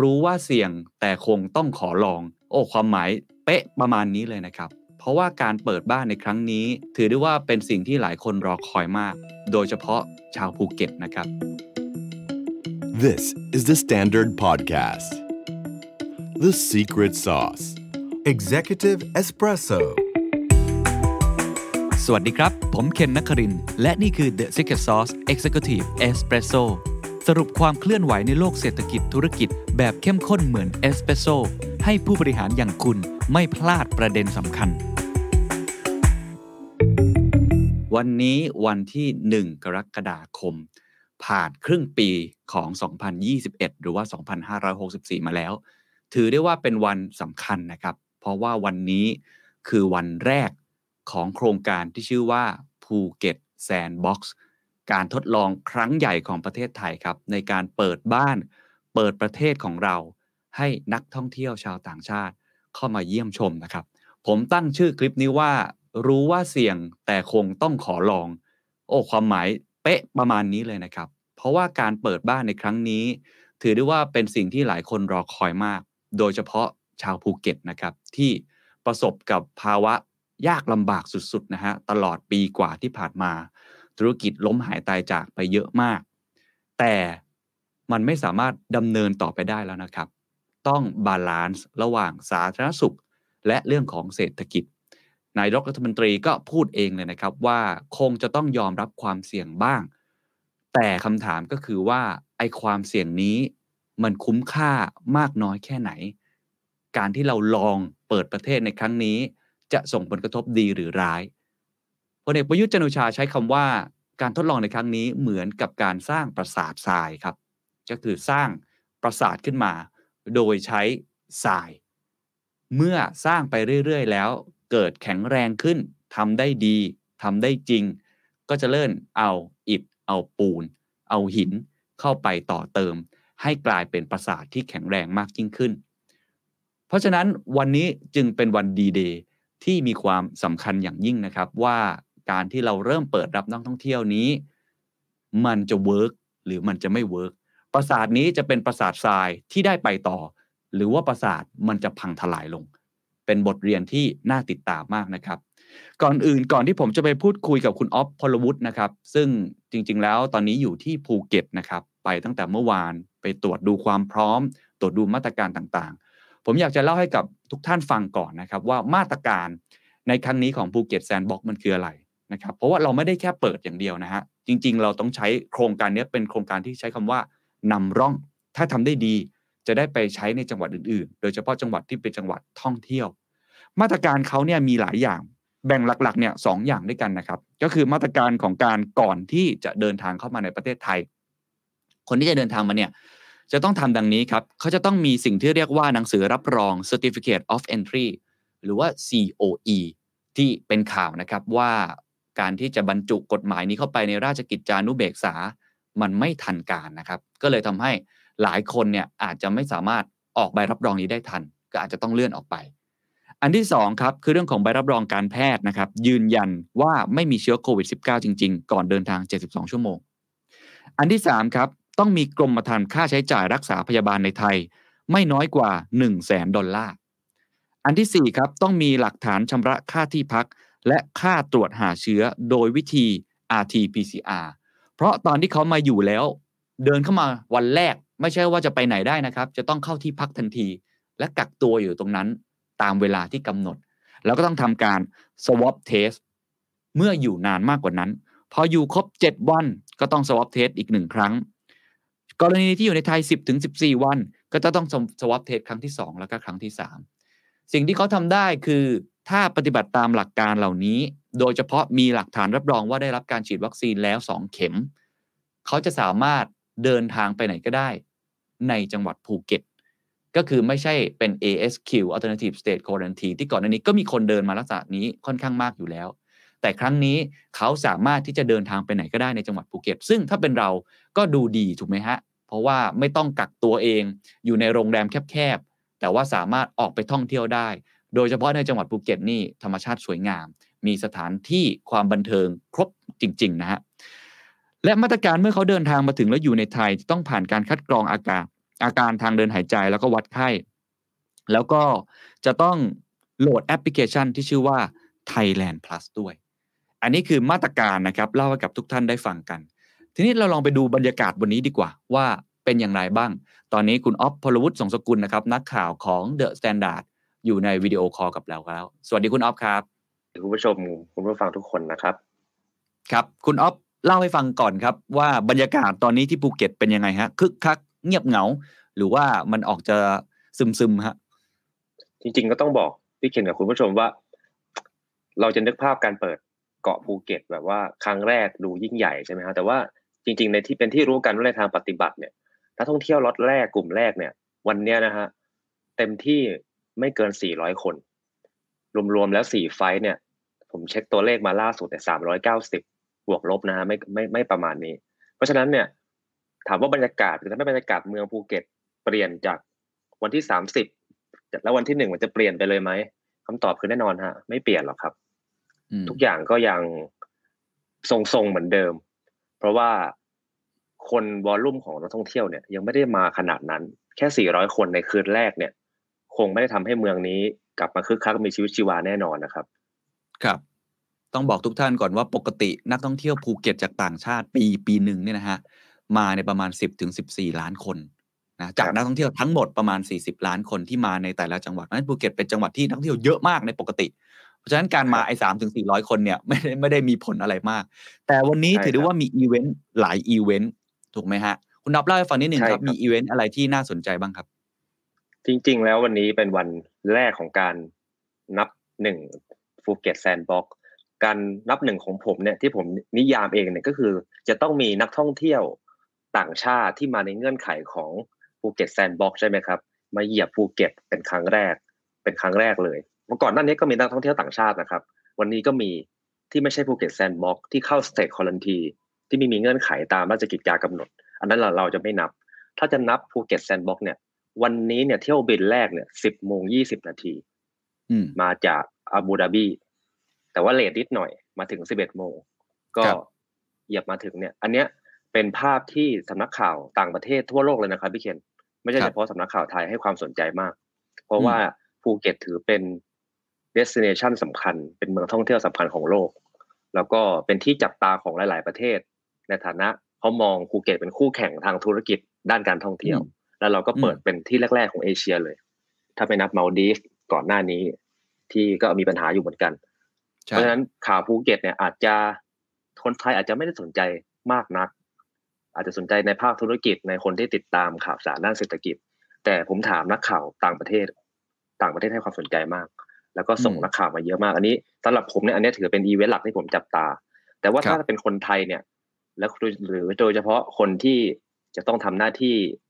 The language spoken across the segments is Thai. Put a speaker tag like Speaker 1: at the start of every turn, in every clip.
Speaker 1: รู้ว่าเสี่ยงแต่คงต้องขอลอง โอ้ความหมายเป๊ะประมาณนี้เลยนะครับ เพราะว่าการเปิดบ้านในครั้งนี้ ถือได้ว่าเป็นสิ่งที่หลายคนรอคอยมาก โดยเฉพาะชาวภูเก็ตนะครับ
Speaker 2: This is the Standard Podcast. The Secret Sauce.
Speaker 3: Executive Espresso
Speaker 4: สวัสดีครับ ผมเคนนักครินทร์และนี่คือ The Secret Sauce Executive Espresso สรุปความเคลื่อนไหวในโลกเศรษฐกิจธุรกิจ แบบเข้มข้นเหมือนเอสเปรสโซให้ผู้บริหารอย่างคุณไม่พลาดประเด็นสำคัญ
Speaker 1: วันนี้วันที่ 1 กรกฎาคม ผ่านครึ่งปีของ 2021 หรือว่า 2564 มาแล้ว ถือได้ว่าเป็นวันสำคัญนะครับ เพราะว่าวันนี้คือวันแรกของโครงการที่ชื่อว่าภูเก็ตแซนด์บ็อกซ์ การทดลองครั้งใหญ่ของประเทศไทยครับ ในการเปิดบ้านเปิดประเทศของเรา ให้นักท่องเที่ยวชาวต่างชาติ เข้ามาเยี่ยมชมนะครับ ผมตั้งชื่อคลิปนี้ว่า รู้ว่าเสี่ยงแต่คงต้องขอลอง โอ้ความหมายเป๊ะประมาณนี้เลยนะครับ เพราะว่าการเปิดบ้านในครั้งนี้ ถือได้ว่าเป็นสิ่งที่หลายคนรอคอยมาก โดยเฉพาะชาวภูเก็ตนะครับ ที่ประสบกับภาวะยากลำบากสุดๆนะฮะตลอดปีกว่าที่ผ่านมา ธุรกิจล้มหายตายจากไปเยอะมาก แต่มันไม่สามารถดำเนินต่อไปได้แล้วนะครับ ต้องบาลานซ์ระหว่างสาธารณสุข และเรื่องของเศรษฐกิจนายกรัฐมนตรีก็พูดเองเลยนะครับว่าคงจะต้องยอมรับความเสี่ยงบ้าง แต่คำถามก็คือว่าไอ้ความเสี่ยงนี้มันคุ้มค่ามากน้อยแค่ไหน การที่เราลองเปิดประเทศในครั้งนี้ จะส่งผลกระทบดีหรือร้าย พลเอกประยุทธ์จันโอชาใช้คำว่าการทดลองในครั้งนี้เหมือนกับการสร้างปราสาททรายครับ ก็คือสร้างปราสาทขึ้นมา โดยใช้ทราย เมื่อสร้างไปเรื่อยๆ แล้วเกิดแข็งแรงขึ้นทำได้ดีทำได้จริง ก็จะเลิ่นเอาอิฐ เอาปูน เอาหินเข้าไปต่อเติม ให้กลายเป็นปราสาทที่แข็งแรงมากยิ่งขึ้น เพราะฉะนั้นวันนี้จึงเป็นวันดีเดย์ที่มีความสำคัญอย่างยิ่งนะครับว่า การที่เราเริ่มเปิดรับนักท่องเที่ยวนี้ มันจะ work หรือมันจะไม่ work ปราสาทนี้จะเป็นปราสาททรายที่ได้ไปต่อ หรือว่าปราสาทมันจะพังทลายลง เป็นบทเรียนที่น่าติดตามมากนะครับ ก่อนอื่นก่อนที่ผมจะไปพูดคุยกับคุณออฟพลวุฒินะครับ ซึ่งจริง ๆ แล้วตอนนี้อยู่ที่ภูเก็ตนะครับ ไปตั้งแต่เมื่อวานไปตรวจดูความพร้อม ตรวจดูมาตรการต่างๆ ผมอยากจะเล่าให้กับทุกท่านฟังก่อนนะครับว่ามาตรการในครั้งนี้ของภูเก็ตแซนด์บ็อกซ์มันคืออะไร นะครับเพราะว่าเราไม่ได้แค่เปิดอย่างเดียวนะฮะจริง ๆ เราต้องใช้โครงการนี้เป็นโครงการที่ใช้คำว่านำร่อง ถ้าทำได้ดีจะได้ไปใช้ในจังหวัดอื่นๆ โดยเฉพาะจังหวัดที่เป็นจังหวัดท่องเที่ยว มาตรการเขาเนี่ยมีหลายอย่างแบ่งหลักๆเนี่ยสองอย่างด้วยกันนะครับ ก็คือมาตรการของการก่อนที่จะเดินทางเข้ามาในประเทศไทย คนที่จะเดินทางมาเนี่ยจะต้องทำดังนี้ครับเขาจะต้องมีสิ่งที่เรียกว่าหนังสือรับรอง Certificate of Entry หรือว่า COE ที่เป็นข่าวนะครับว่า การที่จะบรรจุกฎหมายนี้เข้าไปในราชกิจจานุเบกษา มันไม่ทันการนะครับ ก็เลยทำให้หลายคนเนี่ยอาจจะไม่สามารถออกใบรับรองนี้ได้ทัน ก็อาจจะต้องเลื่อนออกไป อันที่2ครับคือเรื่องของใบรับรองการแพทย์นะครับ ยืนยันว่าไม่มีเชื้อโควิด -19 จริง ๆ ก่อนเดินทาง 72 ชั่วโมง อันที่3ครับต้องมีกรมธรรม์ค่าใช้จ่ายรักษาพยาบาลในไทย ไม่น้อยกว่า 1 0 0 0 0แสนดอลลาร์ อันที่4ครับต้องมีหลักฐานชำระค่าที่พัก และค่าตรวจหาเชื้อโดยวิธี RT-PCR เพราะตอนที่เขามาอยู่แล้ว เดินเข้ามาวันแรกไม่ใช่ว่าจะไปไหนได้นะครับ จะต้องเข้าที่พักทันที และกักตัวอยู่ตรงนั้นตามเวลาที่กำหนด แล้วก็ต้องทำการ swab test เมื่ออยู่นานมากกว่านั้น พออยู่ครบ 7 วันก็ต้อง swab test อีกหนึ่งครั้ง กรณีที่อยู่ในไทย 10-14 วัน ก็จะต้อง swab test ครั้งที่ 2 แล้วก็ครั้งที่ 3 สิ่งที่เขาทำได้คือ ถ้าปฏิบัติตามหลักการเหล่านี้ โดยเฉพาะมีหลักฐานรับรองว่าได้รับการฉีดวัคซีนแล้ว2เข็ม เขาจะสามารถเดินทางไปไหนก็ได้ ในจังหวัดภูเก็ต ก็คือไม่ใช่เป็น ASQ Alternative State Quarantine ที่ก่อนหน้านี้ก็มีคนเดินมาลักษณะนี้ค่อนข้างมากอยู่แล้ว แต่ครั้งนี้เขาสามารถที่จะเดินทางไปไหนก็ได้ในจังหวัดภูเก็ต ซึ่งถ้าเป็นเราก็ดูดีถูกไหมฮะ เพราะว่าไม่ต้องกักตัวเองอยู่ในโรงแรมแคบๆแต่ว่าสามารถออกไปท่องเที่ยวได้ โดยเฉพาะในจังหวัดภูเก็ตนี่ธรรมชาติสวยงาม มีสถานที่ความบันเทิงครบจริง ๆ นะฮะและมาตรการเมื่อเขาเดินทางมาถึงแล้วอยู่ในไทยต้องผ่านการคัดกรองอากาศอาการทางเดินหายใจแล้วก็วัดไข้ แล้วก็จะต้องโหลดแอปพลิเคชันที่ชื่อว่า Thailand Plus ด้วย อันนี้คือมาตรการนะครับเล่าให้กับทุกท่านได้ฟังกัน ทีนี้เราลองไปดูบรรยากาศวันนี้ดีกว่า ว่าเป็นอย่างไรบ้าง ตอนนี้คุณอ๊อฟพลวุฒิสงสกุลนะครับนักข่าวของ The Standard อยู่ในวิดีโอคอลกับเราแล้ว สวัสดีคุณอ๊อฟครับ
Speaker 5: คุณผู้ชมคุณผู้ฟังทุกคนนะครับ
Speaker 1: ครับคุณอ๊อฟเล่าให้ฟังก่อนครับ ว่าบรรยากาศตอนนี้ที่ภูเก็ตเป็นยังไงฮะคึกคักเงียบเหงา หรือว่ามันออกจะซึมซึมๆฮะ
Speaker 5: จริงๆก็ต้องบอกพี่เคนกับคุณผู้ชมว่า เราจะนึกภาพการเปิดเกาะภูเก็ต แบบว่าครั้งแรกดูยิ่งใหญ่ใช่ไหมฮะแต่ว่าจริง ๆ ในที่เป็นที่รู้กันว่าในทางปฏิบัติเนี่ยนักท่องเที่ยวล็อตแรกกลุ่มแรกเนี่ย วันเนี้ยนะฮะเต็มที่ ไม่เกิน 400 คน รวมๆแล้วสี่ไฟล์เนี่ย ผมเช็คตัวเลขมาล่าสุดแต่390บวกลบนะฮะไม่ไม่ไม่ประมาณนี้ เพราะฉะนั้นเนี่ย ถามว่าบรรยากาศหรือทำให้บรรยากาศเมืองภูเก็ตเปลี่ยนจากวันที่30แล้ววันที่หนึ่งมันจะเปลี่ยนไปเลยไหมคำตอบคือแน่นอนฮะ ไม่เปลี่ยนหรอกครับ
Speaker 1: อืม
Speaker 5: ทุกอย่างก็ยังทรงๆเหมือนเดิม เพราะว่าคนวอลลุ่มของนักท่องเที่ยวเนี่ยยังไม่ได้มาขนาดนั้น แค่ 400 คนในคืนแรกเนี่ย คงไม่ได้ทำให้เมืองนี้กลับมาคึกคักมีชีวิตชีวาแน่นอนนะครับ
Speaker 1: ครับ ต้องบอกทุกท่านก่อนว่าปกตินักท่องเที่ยวภูเก็ตจากต่างชาติปีปีหนึ่งเนี่ยนะฮะมาในประมาณ 10ถึง14 ล้านคนนะจาก
Speaker 5: ครับ
Speaker 1: นักท่องเที่ยวทั้งหมดประมาณ 40 ล้านคนที่มาในแต่ละจังหวัดเพราะฉะนั้นภูเก็ตเป็นจังหวัดที่นักท่องเที่ยวเยอะมากในปกติ เพราะฉะนั้นการมาไอ้สามถึงสี่ร้อยคนเนี่ยไม่ได้ไม่ได้มีผลอะไรมาก แต่วันนี้
Speaker 5: ใช่
Speaker 1: ถือได้
Speaker 5: ครับ
Speaker 1: ว่ามีอีเวนต์หลายอีเวนต์ถูกไหมฮะ คุณอ๊อฟเล่าให้ฟังนิดนึง
Speaker 5: ใช่
Speaker 1: ครับ
Speaker 5: ครับ
Speaker 1: มีอีเวนต์อะไรที่น่าสนใจบ้างครับ
Speaker 5: จริง ๆ แล้ววันนี้เป็นวันแรกของการนับหนึ่งภูเก็ตแซนด์บ็อกซ์การนับหนึ่งของผมเนี่ยที่ผมนิยามเองเนี่ยก็คือ จะต้องมีนักท่องเที่ยวต่างชาติที่มาในเงื่อนไขของภูเก็ตแซนด์บ็อกซ์ใช่ไหมครับ มาเหยียบภูเก็ตเป็นครั้งแรก เป็นครั้งแรกเลยเมื่อก่อนหน้านี้ก็มีนักท่องเที่ยวต่างชาตินะครับ วันนี้ก็มีที่ไม่ใช่ภูเก็ตแซนด์บ็อกซ์ที่เข้า state quarantine ที่ไม่มีเงื่อนไขตามราชกิจจากำหนด อันนั้นเราเราจะไม่นับ ถ้าจะนับภูเก็ตแซนด์บ็อกซ์เนี่ย วันนี้เนี่ยเที่ยวบินแรกเนี่ยสิบโมงยี่สิบนาที
Speaker 1: อืม
Speaker 5: มาจากอาบูดาบี แต่ว่า late นิดหน่อยมาถึงสิบเอ็ดโมงก็
Speaker 1: ครับ
Speaker 5: เหยียบมาถึงเนี่ย อันเนี้ยเป็นภาพที่สำนักข่าวต่างประเทศทั่วโลกเลยนะครับพี่เคนไม่ใช่เฉพาะสำนักข่าวไทยให้ความสนใจมาก เพราะว่าภูเก็ตถือเป็น destination สำคัญ เป็นเมืองท่องเที่ยวสำคัญของโลก แล้วก็เป็นที่จับตาของหลาย ๆ ประเทศ ในฐานะเขามองภูเก็ตเป็นคู่แข่งทางธุรกิจด้านการท่องเที่ยว
Speaker 1: อืม
Speaker 5: แล้วเราก็เปิด
Speaker 1: อืม
Speaker 5: เป็นที่แรก ๆของเอเชียเลย ถ้าไปนับมัลดีฟส์ก่อนหน้านี้ ที่ก็มีปัญหาอยู่เหมือนกัน
Speaker 1: ใช่
Speaker 5: เพราะฉะนั้นข่าวภูเก็ตเนี่ยอาจจะคนไทยอาจจะไม่ได้สนใจมากนัก อาจจะสนใจในภาคธุรกิจในคนที่ติดตามข่าวสารด้านเศรษฐกิจ แต่ผมถามนักข่าวต่างประเทศ ต่างประเทศให้ความสนใจมาก แล้วก็ส่ง
Speaker 1: อืม
Speaker 5: นักข่าวมาเยอะมากอันนี้สำหรับผมเนี่ยอันนี้ถือเป็นอีเวนต์หลักที่ผมจับตา แต่ว่า
Speaker 1: ครับ
Speaker 5: ถ้าเป็นคนไทยเนี่ย แล้วหรือโดยเฉพาะคนที่จะต้องทำหน้าที่อ่า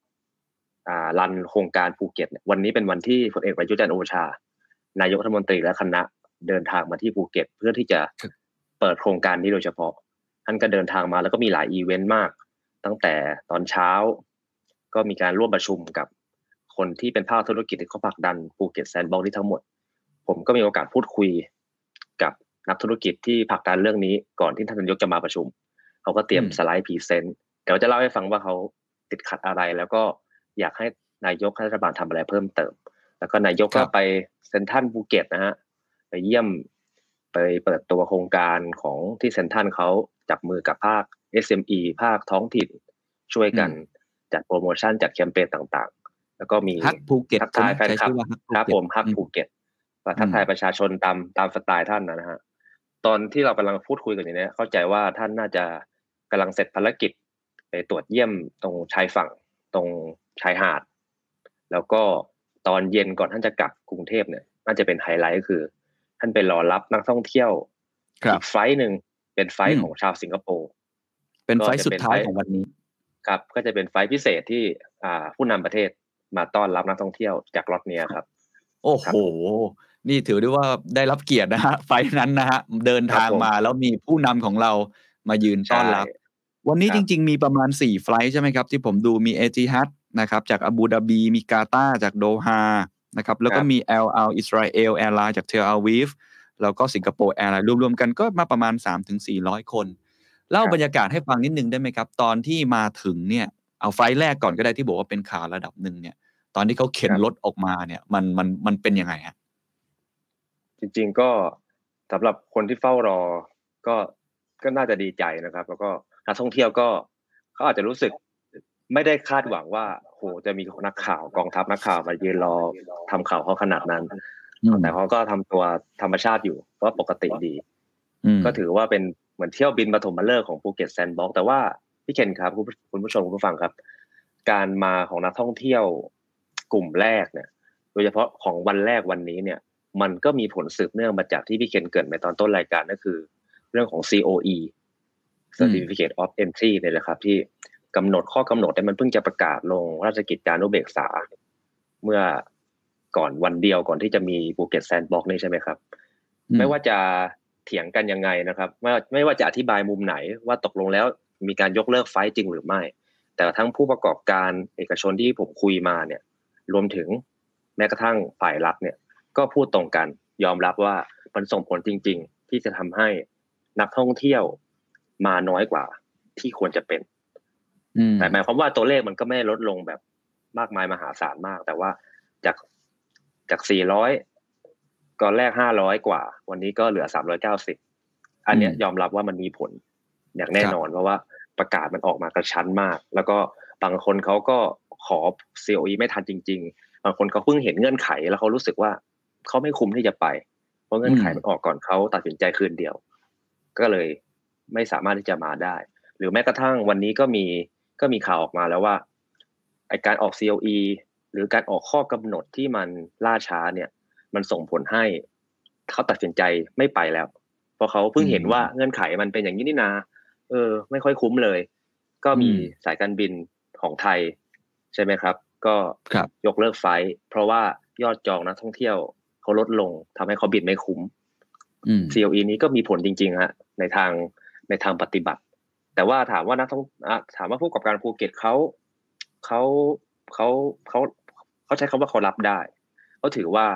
Speaker 5: run โครงการภูเก็ตเนี่ยวันนี้เป็นวันที่พลเอกประยุทธ์จันทร์โอชา นายกรัฐมนตรีและคณะเดินทางมาที่ภูเก็ต เพื่อที่จะ
Speaker 1: ครับ
Speaker 5: เปิดโครงการนี้โดยเฉพาะ ท่านก็เดินทางมาแล้วก็มีหลายอีเวนต์มาก ตั้งแต่ตอนเช้า ก็มีการร่วมประชุมกับคนที่เป็นภาคธุรกิจที่เขาผลักดันภูเก็ตแซนด์บ็อกซ์นี้ทั้งหมด ผมก็มีโอกาสพูดคุยกับนักธุรกิจที่ผลักดันเรื่องนี้ก่อนที่ท่านนายกจะมาประชุม เขาก็เตรียม
Speaker 1: อืม
Speaker 5: สไลด์ present เดี๋ยวจะเล่าให้ฟังว่าเขาติดขัดอะไรแล้วก็ อยากให้นายกให้รัฐบาลทำอะไรเพิ่มเติม แล้วก็นายกก็ค
Speaker 1: รับ
Speaker 5: ไปเซ็นทรัลภูเก็ตนะฮะไปเยี่ยมไปเปิดตัวโครงการของที่เซ็นทรัลเขาจับมือกับภาค SME ภาคท้องถิ่นช่วยกันจัดโปรโมชั่นจัดแคมเปญต่างๆ แล้วก็มี
Speaker 1: ฮักภูเก็ต
Speaker 5: ทักทายแฟน
Speaker 1: ใช่ไหม
Speaker 5: คลับ
Speaker 1: ใช้ชื่อว่าฮักภู
Speaker 5: ครับผมฮัก
Speaker 1: อืม
Speaker 5: ภูเก็ตว่าทักทายประชาชนตามตามสไตล์ท่านนะฮะตอนที่เรากำลังพูดคุยกันอยู่เนี้ยเข้าใจว่าท่านน่าจะกำลังเสร็จภารกิจไปตรวจเยี่ยมตรงชายฝั่ง ตรงชายหาด แล้วก็ตอนเย็นก่อนท่านจะกลับกรุงเทพเนี่ยน่าจะเป็นไฮไลท์ก็คือ ท่านไปรอรับนักท่องเที่ยว
Speaker 1: ครับ
Speaker 5: อีกไฟล์หนึ่งเป็นไฟล์
Speaker 1: อืม
Speaker 5: ของชาวสิงคโปร์
Speaker 1: เป็น
Speaker 5: ก็
Speaker 1: ไฟล์
Speaker 5: จะ
Speaker 1: สุด
Speaker 5: เป็น
Speaker 1: ท้าย
Speaker 5: ไฟล์
Speaker 1: ของวันนี้
Speaker 5: ครับ ก็จะเป็นไฟล์พิเศษที่อ่าผู้นำประเทศมาต้อนรับนักท่องเที่ยวจากล็อตเนี้ยครับ
Speaker 1: โอ้โห
Speaker 5: ครั
Speaker 1: โห
Speaker 5: บ
Speaker 1: นี่ถือได้ว่าได้รับเกียรตินะฮะ flight นั้นนะฮะเดินทาง
Speaker 5: ครับผม
Speaker 1: มาแล้วมีผู้นำของเรามายืนต้อนรับ
Speaker 5: ใช่
Speaker 1: วันนี้
Speaker 5: ครับจ
Speaker 1: ริง ๆ มีประมาณ 4 flight ใช่ไหมครับที่ผมดูมีเอจิฮัดนะครับจากอาบูดาบีมีกาตาร์จากโดฮานะครับแล้วก็มี El Al Israel Airline จากเทลอาวีฟแล้วก็สิงคโปร์แอร์ไลน์รวมๆกันก็มาประมาณ 3-400 คน เล่า
Speaker 5: ครับ
Speaker 1: บรรยากาศให้ฟังนิดนึงได้ไหมครับ ตอนที่มาถึงเนี่ยเอาไฟล์แรกก่อนก็ได้ที่บอกว่าเป็นข่าวระดับหนึ่งเนี่ยตอนที่เขาเข็น
Speaker 5: ครับ
Speaker 1: รถออกมาเนี่ยมันมันมันเป็นยังไงฮะ
Speaker 5: จริง ๆก็สำหรับคนที่เฝ้ารอก็ก็น่าจะดีใจนะครับ แล้วก็ นักท่องเที่ยวก็เขาอาจจะรู้สึกไม่ได้คาดหวังว่าโหจะมีนักข่าวกองทัพนักข่าวมายืนรอทำข่าวเขาขนาดนั้น
Speaker 1: อืม
Speaker 5: แต่เขาก็ทำตัวธรรมชาติอยู่ก็ปกติดี
Speaker 1: อืม
Speaker 5: ก็ถือว่าเป็นเหมือนเที่ยวบินปฐมฤกษ์ของภูเก็ตแซนด์บ็อกซ์แต่ว่าพี่เคนครับคุณผู้คุณผู้ชมคุณผู้ฟังครับ การมาของนักท่องเที่ยวกลุ่มแรกเนี่ย โดยเฉพาะของวันแรกวันนี้เนี่ย มันก็มีผลสืบเนื่องมาจากที่พี่เคนเกริ่นไปตอนต้นรายการก็คือ เรื่องของ COE Certificate of Entry เนี่ยแหละครับ ที่กำหนดข้อกำหนดเนี่ยมันเพิ่งจะประกาศลงราชกิจจานุเบกษา เมื่อก่อนวันเดียวก่อนที่จะมีภูเก็ตแซนด์บ็อกซ์นี่ใช่ไหมครับ ไม่ว่าจะเถียงกันยังไงนะครับ ไม่ว่าไม่ว่าจะอธิบายมุมไหนว่าตกลงแล้วมีการยกเลิกไฟล์จริงหรือไม่ แต่ทั้งผู้ประกอบการเอกชนที่ผมคุยมาเนี่ย รวมถึงแม้กระทั่งฝ่ายรัฐเนี่ย ก็พูดตรงกันยอมรับว่ามันส่งผลจริง ๆ ที่จะทำให้นักท่องเที่ยว มาน้อยกว่าที่ควรจะเป็น
Speaker 1: อืม
Speaker 5: แต่หมายความว่าตัวเลขมันก็ไม่ได้ลดลงแบบมากมายมหาศาลมาก แต่ว่าจากจาก 400 ก่อนแรก 500 กว่า วันนี้ก็เหลือ 390 อันเนี้ย
Speaker 1: อืม
Speaker 5: ยอมรับว่ามันมีผลอย่างแน่นอน เพราะว่าประกาศมันออกมากระชั้นมาก แล้วก็บางคนเขาก็ขอ COE ไม่ทันจริง ๆ บางคนเขาเพิ่งเห็นเงื่อนไข แล้วเขารู้สึกว่าเขาไม่คุ้มที่จะไป เพราะเงื่อนไขมันออกก่อนเขาตัดสินใจคืนเดียว ก็เลย ไม่สามารถที่จะมาได้ หรือแม้กระทั่งวันนี้ก็มีก็มีข่าวออกมาแล้วว่าไอการออก COE หรือการออกข้อกำหนดที่มันล่าช้าเนี่ย มันส่งผลให้เขาตัดสินใจไม่ไปแล้ว เพราะเขาเพิ่งเห็นว่าเงื่อนไขมันเป็นอย่างนี้นี่นา เออ ไม่ค่อยคุ้มเลย ก็มี
Speaker 1: อืม
Speaker 5: สายการบินของไทย ใช่ไหมครับ ก็
Speaker 1: ครับ
Speaker 5: ยกเลิกไฟล์เพราะว่ายอดจองนักท่องเที่ยวเขาลดลงทำให้เขาบินไม่คุ้ม
Speaker 1: อืม
Speaker 5: COE นี้ก็มีผลจริงๆฮะในทาง ในทางปฏิบัติ แต่ว่าถามว่านักท่องอะถามว่าผู้ประกอบการภูเก็ตเขาเขาเขาเขาเขาใช้คำว่าเขารับได้เขาถือว่า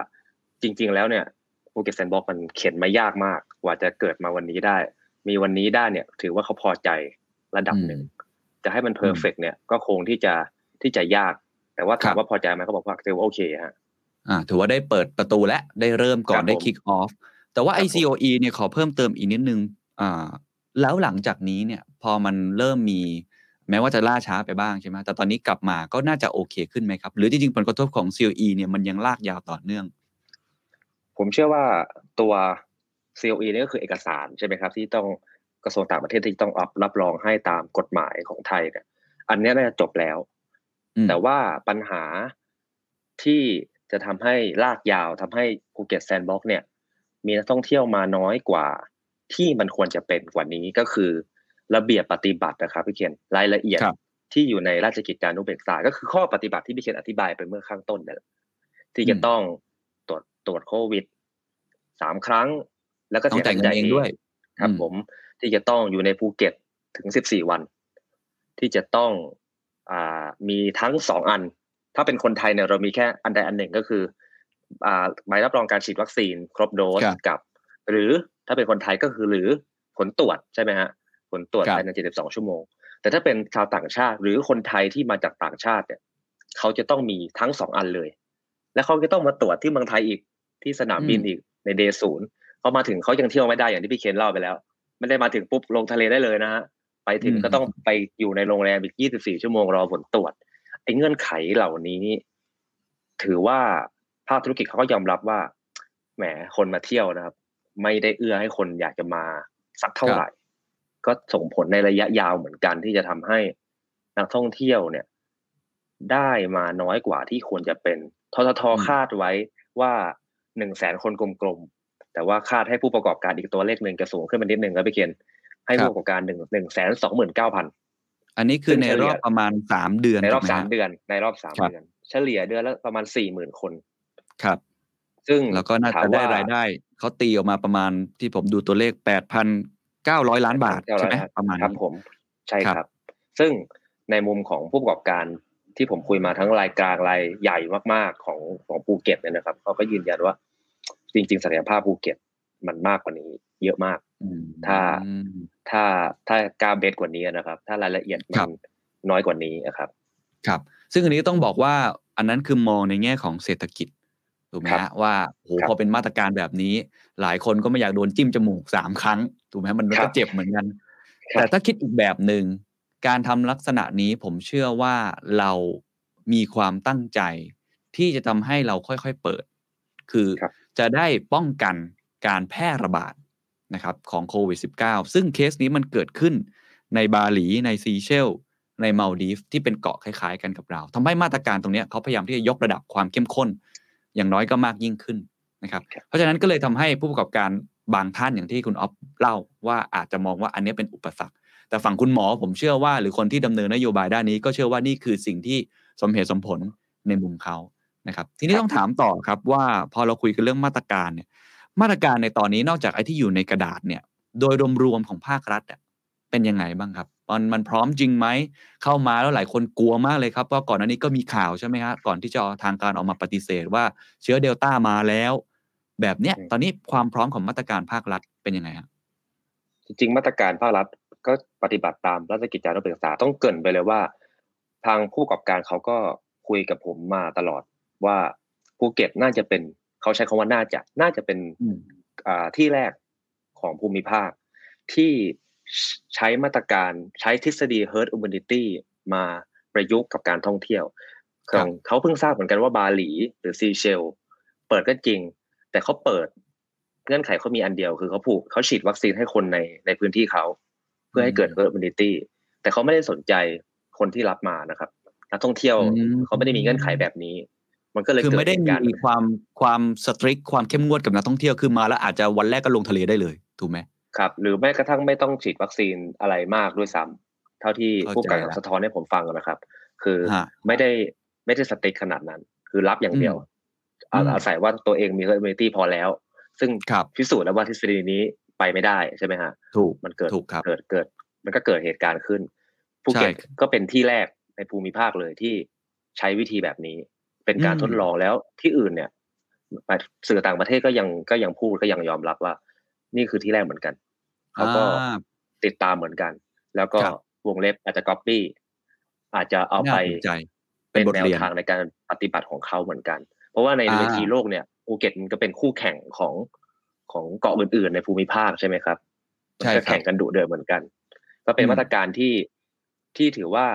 Speaker 5: จริง ๆ แล้วเนี่ยภูเก็ตแซนด์บ็อกซ์มันเข็นมายากมากกว่าจะเกิดมาวันนี้ได้ มีวันนี้ได้เนี่ย ถือว่าเขาพอใจระดับหนึ่งจะให้มัน perfect เนี่ยก็คงที่จะที่จะยาก แต่ว่า
Speaker 1: ครั
Speaker 5: ถามว่าพอใจไหมเขาบอกว่าถือว่าโอเคฮะ
Speaker 1: อ่าถือว่าได้เปิดประตูและได้เริ่มก่อน
Speaker 5: ครับ
Speaker 1: ได้
Speaker 5: ผม
Speaker 1: kick offแต่ว่า
Speaker 5: ครับผม
Speaker 1: ICOE เนี่ยขอเพิ่มเติมอีกนิดนึงอ่า แล้วหลังจากนี้เนี่ยพอมันเริ่มมีแม้ว่าจะล่าช้าไปบ้างใช่ไหมแต่ตอนนี้กลับมาก็น่าจะโอเคขึ้นไหมครับ หรือจริงๆผลกระทบของ COE เนี่ยมันยังลากยาวต่อเนื่อง
Speaker 5: ผมเชื่อว่าตัว COE นี่ก็คือเอกสารใช่ไหมครับ ที่ต้องกระทรวงต่างประเทศที่ต้องรับรับรองให้ตามกฎหมายของไทยเนี่ย อันเนี้ยน่าจะจบแล้ว
Speaker 1: อืม
Speaker 5: แต่ว่าปัญหาที่จะทำให้ลากยาวทำให้ภูเก็ตแซนด์บ็อกซ์เนี่ย มีนักท่องเที่ยวมาน้อยกว่า ที่มันควรจะเป็นกว่านี้ก็คือ ระเบียบปฏิบัตินะครับพี่เคนรายละเอียด
Speaker 1: ครับ
Speaker 5: ที่อยู่ในราชกิจจานุเบกษา ก็คือข้อปฏิบัติที่พี่เคนอธิบายไปเมื่อข้างต้นนั่นแหละที่จะ
Speaker 1: อืม
Speaker 5: ต้องตรวจตรวจโควิดสามครั้ง แล้วก็
Speaker 1: ต้อง
Speaker 5: เสีย
Speaker 1: จ่ายเงินเองด้วย
Speaker 5: ครับ
Speaker 1: อืม
Speaker 5: ผมที่จะต้องอยู่ในภูเก็ตถึงสิบสี่วัน ที่จะต้องอ่ามีทั้งสองอัน ถ้าเป็นคนไทยเนี่ยเรามีแค่อันใดอันหนึ่งก็คืออ่าใบรับรองการฉีดวัคซีนครบโดส
Speaker 1: ครับ
Speaker 5: กับ หรือ ถ้าเป็นคนไทยก็คือหรือผลตรวจใช่ไหมฮะผลตรวจ
Speaker 1: ครับ
Speaker 5: ภายใน 72 ชั่วโมง แต่ถ้าเป็นชาวต่างชาติ หรือคนไทยที่มาจากต่างชาติเนี่ยเขาจะต้องมีทั้งสองอันเลย และเขาจะต้องมาตรวจที่เมืองไทยอีกที่สนามบิน
Speaker 1: อืม
Speaker 5: อีกในเดย์ศูนย์เขามาถึงเขายังเที่ยวไม่ได้อย่างที่พี่เคนเล่าไปแล้ว ไม่ได้มาถึงปุ๊บลงทะเลได้เลยนะฮะไปถึงก็ต้องไปอยู่ในโรงแรมอีก 24 ชั่วโมงรอผลตรวจไอ้เงื่อนไขเหล่านี้ ถือว่าภาคธุรกิจเขาก็ยอมรับว่าแหมคนมาเที่ยวนะครับ ไม่ได้เอื้อให้คนอยากจะมาสักเท่าไหร่ ก็ส่งผลในระยะยาวเหมือนกันที่จะทำให้นักท่องเที่ยวเนี่ย ได้มาน้อยกว่าที่ควรจะเป็นททท
Speaker 1: อืม
Speaker 5: คาดไว้ว่าหนึ่งแสนคนกลมๆแต่ว่าคาดให้ผู้ประกอบการอีกตัวเลขหนึ่งจะสูงขึ้นมานิดหนึ่งครับพี่เคนให้ผู้ประกอบการหนึ่งหนึ่งแสนสองหมื่นเก้าพัน
Speaker 1: อันนี้คือ
Speaker 5: ซึ่ง
Speaker 1: ใน
Speaker 5: เฉลี่
Speaker 1: ร
Speaker 5: ย
Speaker 1: อบประมาณสามเดือน
Speaker 5: ในรอบ
Speaker 1: ถูกไห
Speaker 5: สาม
Speaker 1: ฮะ
Speaker 5: เดือน ในรอบสาม
Speaker 1: ครับ
Speaker 5: เดือน เฉลี่ยเดือนละประมาณสี่หมื่นคน
Speaker 1: ครับ
Speaker 5: ซึ่ง
Speaker 1: แล้วก็น่า
Speaker 5: ถา
Speaker 1: จะ
Speaker 5: ม
Speaker 1: ได้
Speaker 5: ว่
Speaker 1: รายได้ เขาตีออกมาประมาณที่ผมดูตัวเลขแปดพันเก้าร้อยล้านบาท
Speaker 5: เก้า
Speaker 1: ใช่
Speaker 5: ร้อย
Speaker 1: ไหม
Speaker 5: ล้าน
Speaker 1: ประมาณ
Speaker 5: ครับ
Speaker 1: นี้
Speaker 5: ผมใช่
Speaker 1: ครับ
Speaker 5: ครับ ซึ่งในมุมของผู้ประกอบการที่ผมคุยมาทั้งรายกลางรายใหญ่มากๆของของภูเก็ตเนี่ยนะครับเขาก็ยืนยันว่า จริง ๆศักยภาพภูเก็ตมันมากกว่านี้ เยอะมาก
Speaker 1: อืม
Speaker 5: ถ้าถ้าถ้ากล้าเบสกว่านี้นะครับ ถ้ารายละเอียด
Speaker 1: ครั
Speaker 5: มันน้อยกว่านี้นะครับ
Speaker 1: ครับ ซึ่งอันนี้ต้องบอกว่าอันนั้นคือมองในแง่ของเศรษฐกิจ ถูกไหม
Speaker 5: ครับ
Speaker 1: ฮะว่าโห
Speaker 5: ครับ
Speaker 1: พอเป็นมาตรการแบบนี้ หลายคนก็ไม่อยากโดนจิ้มจมูกสามครั้งถูกไหมครับมัน
Speaker 5: ครั
Speaker 1: ก็
Speaker 5: บ
Speaker 1: เจ็บเหมือนกัน
Speaker 5: ครับ
Speaker 1: แต่ถ้าคิดอีกแบบหนึ่งการทำลักษณะนี้ผมเชื่อว่าเรามีความตั้งใจที่จะทำให้เราค่อยๆเปิด คือ
Speaker 5: ครับ
Speaker 1: จะได้ป้องกันการแพร่ระบาดนะครับของโควิด -19 ซึ่งเคสนี้มันเกิดขึ้นในบาหลีในซีเชล ในมาลดีฟที่เป็นเกาะคล้ายๆ กันกับเราทำให้มาตรการตรงเนี้ยเขาพยายามที่จะยกระดับความเข้มข้น อย่างน้อยก็มากยิ่งขึ้นนะครับ
Speaker 5: ครับ
Speaker 1: เพราะฉะนั้นก็เลยทำให้ผู้ประกอบการบางท่านอย่างที่คุณออฟเล่าว่าอาจจะมองว่าอันเนี้ยเป็นอุปสรรค แต่ฝั่งคุณหมอผมเชื่อว่า หรือคนที่ดำเนินนโยบายด้านนี้ก็เชื่อว่านี่คือสิ่งที่สมเหตุสมผลในมุมเขานะครับ ทีนี้ต้องถามต่อครับว่าพอเราคุยกันเรื่องมาตรการเนี่ย มาตรการในตอนนี้นอกจากไอ้ที่อยู่ในกระดาษเนี่ย โดยรวมๆของภาครัฐอะเป็นยังไงบ้างครับ มันมันพร้อมจริงไหมเข้ามาแล้วหลายคนกลัวมากเลยครับว่าก่อนหน้านี้ก็มีข่าวใช่ไหมฮะก่อนที่จะทางการออกมาปฏิเสธว่าเชื้อเดลต้ามาแล้ว แบบเนี้ย
Speaker 5: อืม
Speaker 1: ตอนนี้ความพร้อมของมาตรการภาครัฐเป็นยังไงครับ
Speaker 5: จริงๆมาตรการภาครัฐก็ปฏิบัติตามราชกิจจานุเบกษาต้องเกรินไปเลยว่า ทางผู้ประกอบการเขาก็คุยกับผมมาตลอดว่าภูเก็ตน่าจะเป็นเขาใช้คำว่าน่าจะน่าจะเป็น
Speaker 1: อืม
Speaker 5: อ่าที่แรกของภูมิภาคที่ ใช้มาตรการใช้ทฤษฎี herd immunity มาประยุกต์กับการท่องเที่ยว
Speaker 1: ครับ
Speaker 5: ของเขาเพิ่งทราบเหมือนกันว่าบาหลี หรือซีเชล เปิดก็จริง แต่เขาเปิดเงื่อนไขเขามีอันเดียวคือเขาผูกเขาฉีดวัคซีนให้คนในในพื้นที่เขาเพื่อให้เกิด herd immunity แต่เขาไม่ได้สนใจคนที่รับมานะครับนักท่องเที่ยว
Speaker 1: อืม
Speaker 5: เขาไม่ได้มีเงื่อนไขแบบนี้ มันก็เลย
Speaker 1: คือ
Speaker 5: เกิด
Speaker 1: ไม่ได้
Speaker 5: เหตุการณ์
Speaker 1: มีความความสตริกความเข้มงวดกับนักท่องเที่ยวคือมาแล้วอาจจะวันแรกก็ลงทะเลได้เลยถูกไหม
Speaker 5: ครับ หรือแม้กระทั่งไม่ต้องฉีดวัคซีนอะไรมากด้วยซ้ำเท่าที่
Speaker 1: เข้าใจ
Speaker 5: ผู้ประกา
Speaker 1: ละ
Speaker 5: ศสะท้อนให้ผมฟังนะครับ คือ
Speaker 1: ฮะ
Speaker 5: ไม่ได้ไม่ได้สติ๊กขนาดนั้น คือรับอย่างเดียว
Speaker 1: อืม
Speaker 5: อาอาศัยว่าตัวเองมี herd immunity พอแล้ว ซึ่ง
Speaker 1: ครับ
Speaker 5: พิสูจน์แล้วว่าทฤษฎีนี้ไปไม่ได้ใช่ไหมฮะ
Speaker 1: ถูก
Speaker 5: มันเกิด
Speaker 1: ถูกครับ
Speaker 5: เกิดเกิด มันก็เกิดเหตุการณ์ขึ้นภูเก็ต
Speaker 1: ใช่
Speaker 5: ก็เป็นที่แรกในภูมิภาคเลยที่ใช้วิธีแบบนี้ เป็นการ
Speaker 1: อืม
Speaker 5: ทดลองแล้วที่อื่นเนี่ยสื่อต่างประเทศก็ยังก็ยังพูดก็ยังยอมรับว่า นี่คือที่แรกเหมือนกันเขาก็
Speaker 1: อ่า
Speaker 5: ติดตามเหมือนกัน แล้วก็
Speaker 1: ครับ
Speaker 5: วงเล็บอาจจะก๊อปปี้อาจจะเอาไป
Speaker 1: น่สนใจเป็
Speaker 5: เป็นน
Speaker 1: บท
Speaker 5: แนว
Speaker 1: เรียน
Speaker 5: ทางในการปฏิบัติของเขาเหมือนกัน เพราะว่าใน
Speaker 1: อ่า
Speaker 5: เวทีโลกเนี่ยภูเก็ตมันก็เป็นคู่แข่งของของเกาะอื่นๆ ในภูมิภาคใช่ไหมครับ
Speaker 1: ใช่
Speaker 5: ก็
Speaker 1: ครั
Speaker 5: แข่
Speaker 1: บ
Speaker 5: งกันดุเดือดเหมือนกัน ก็เป็น
Speaker 1: อืม
Speaker 5: มาตรการที่ที่ถือว่า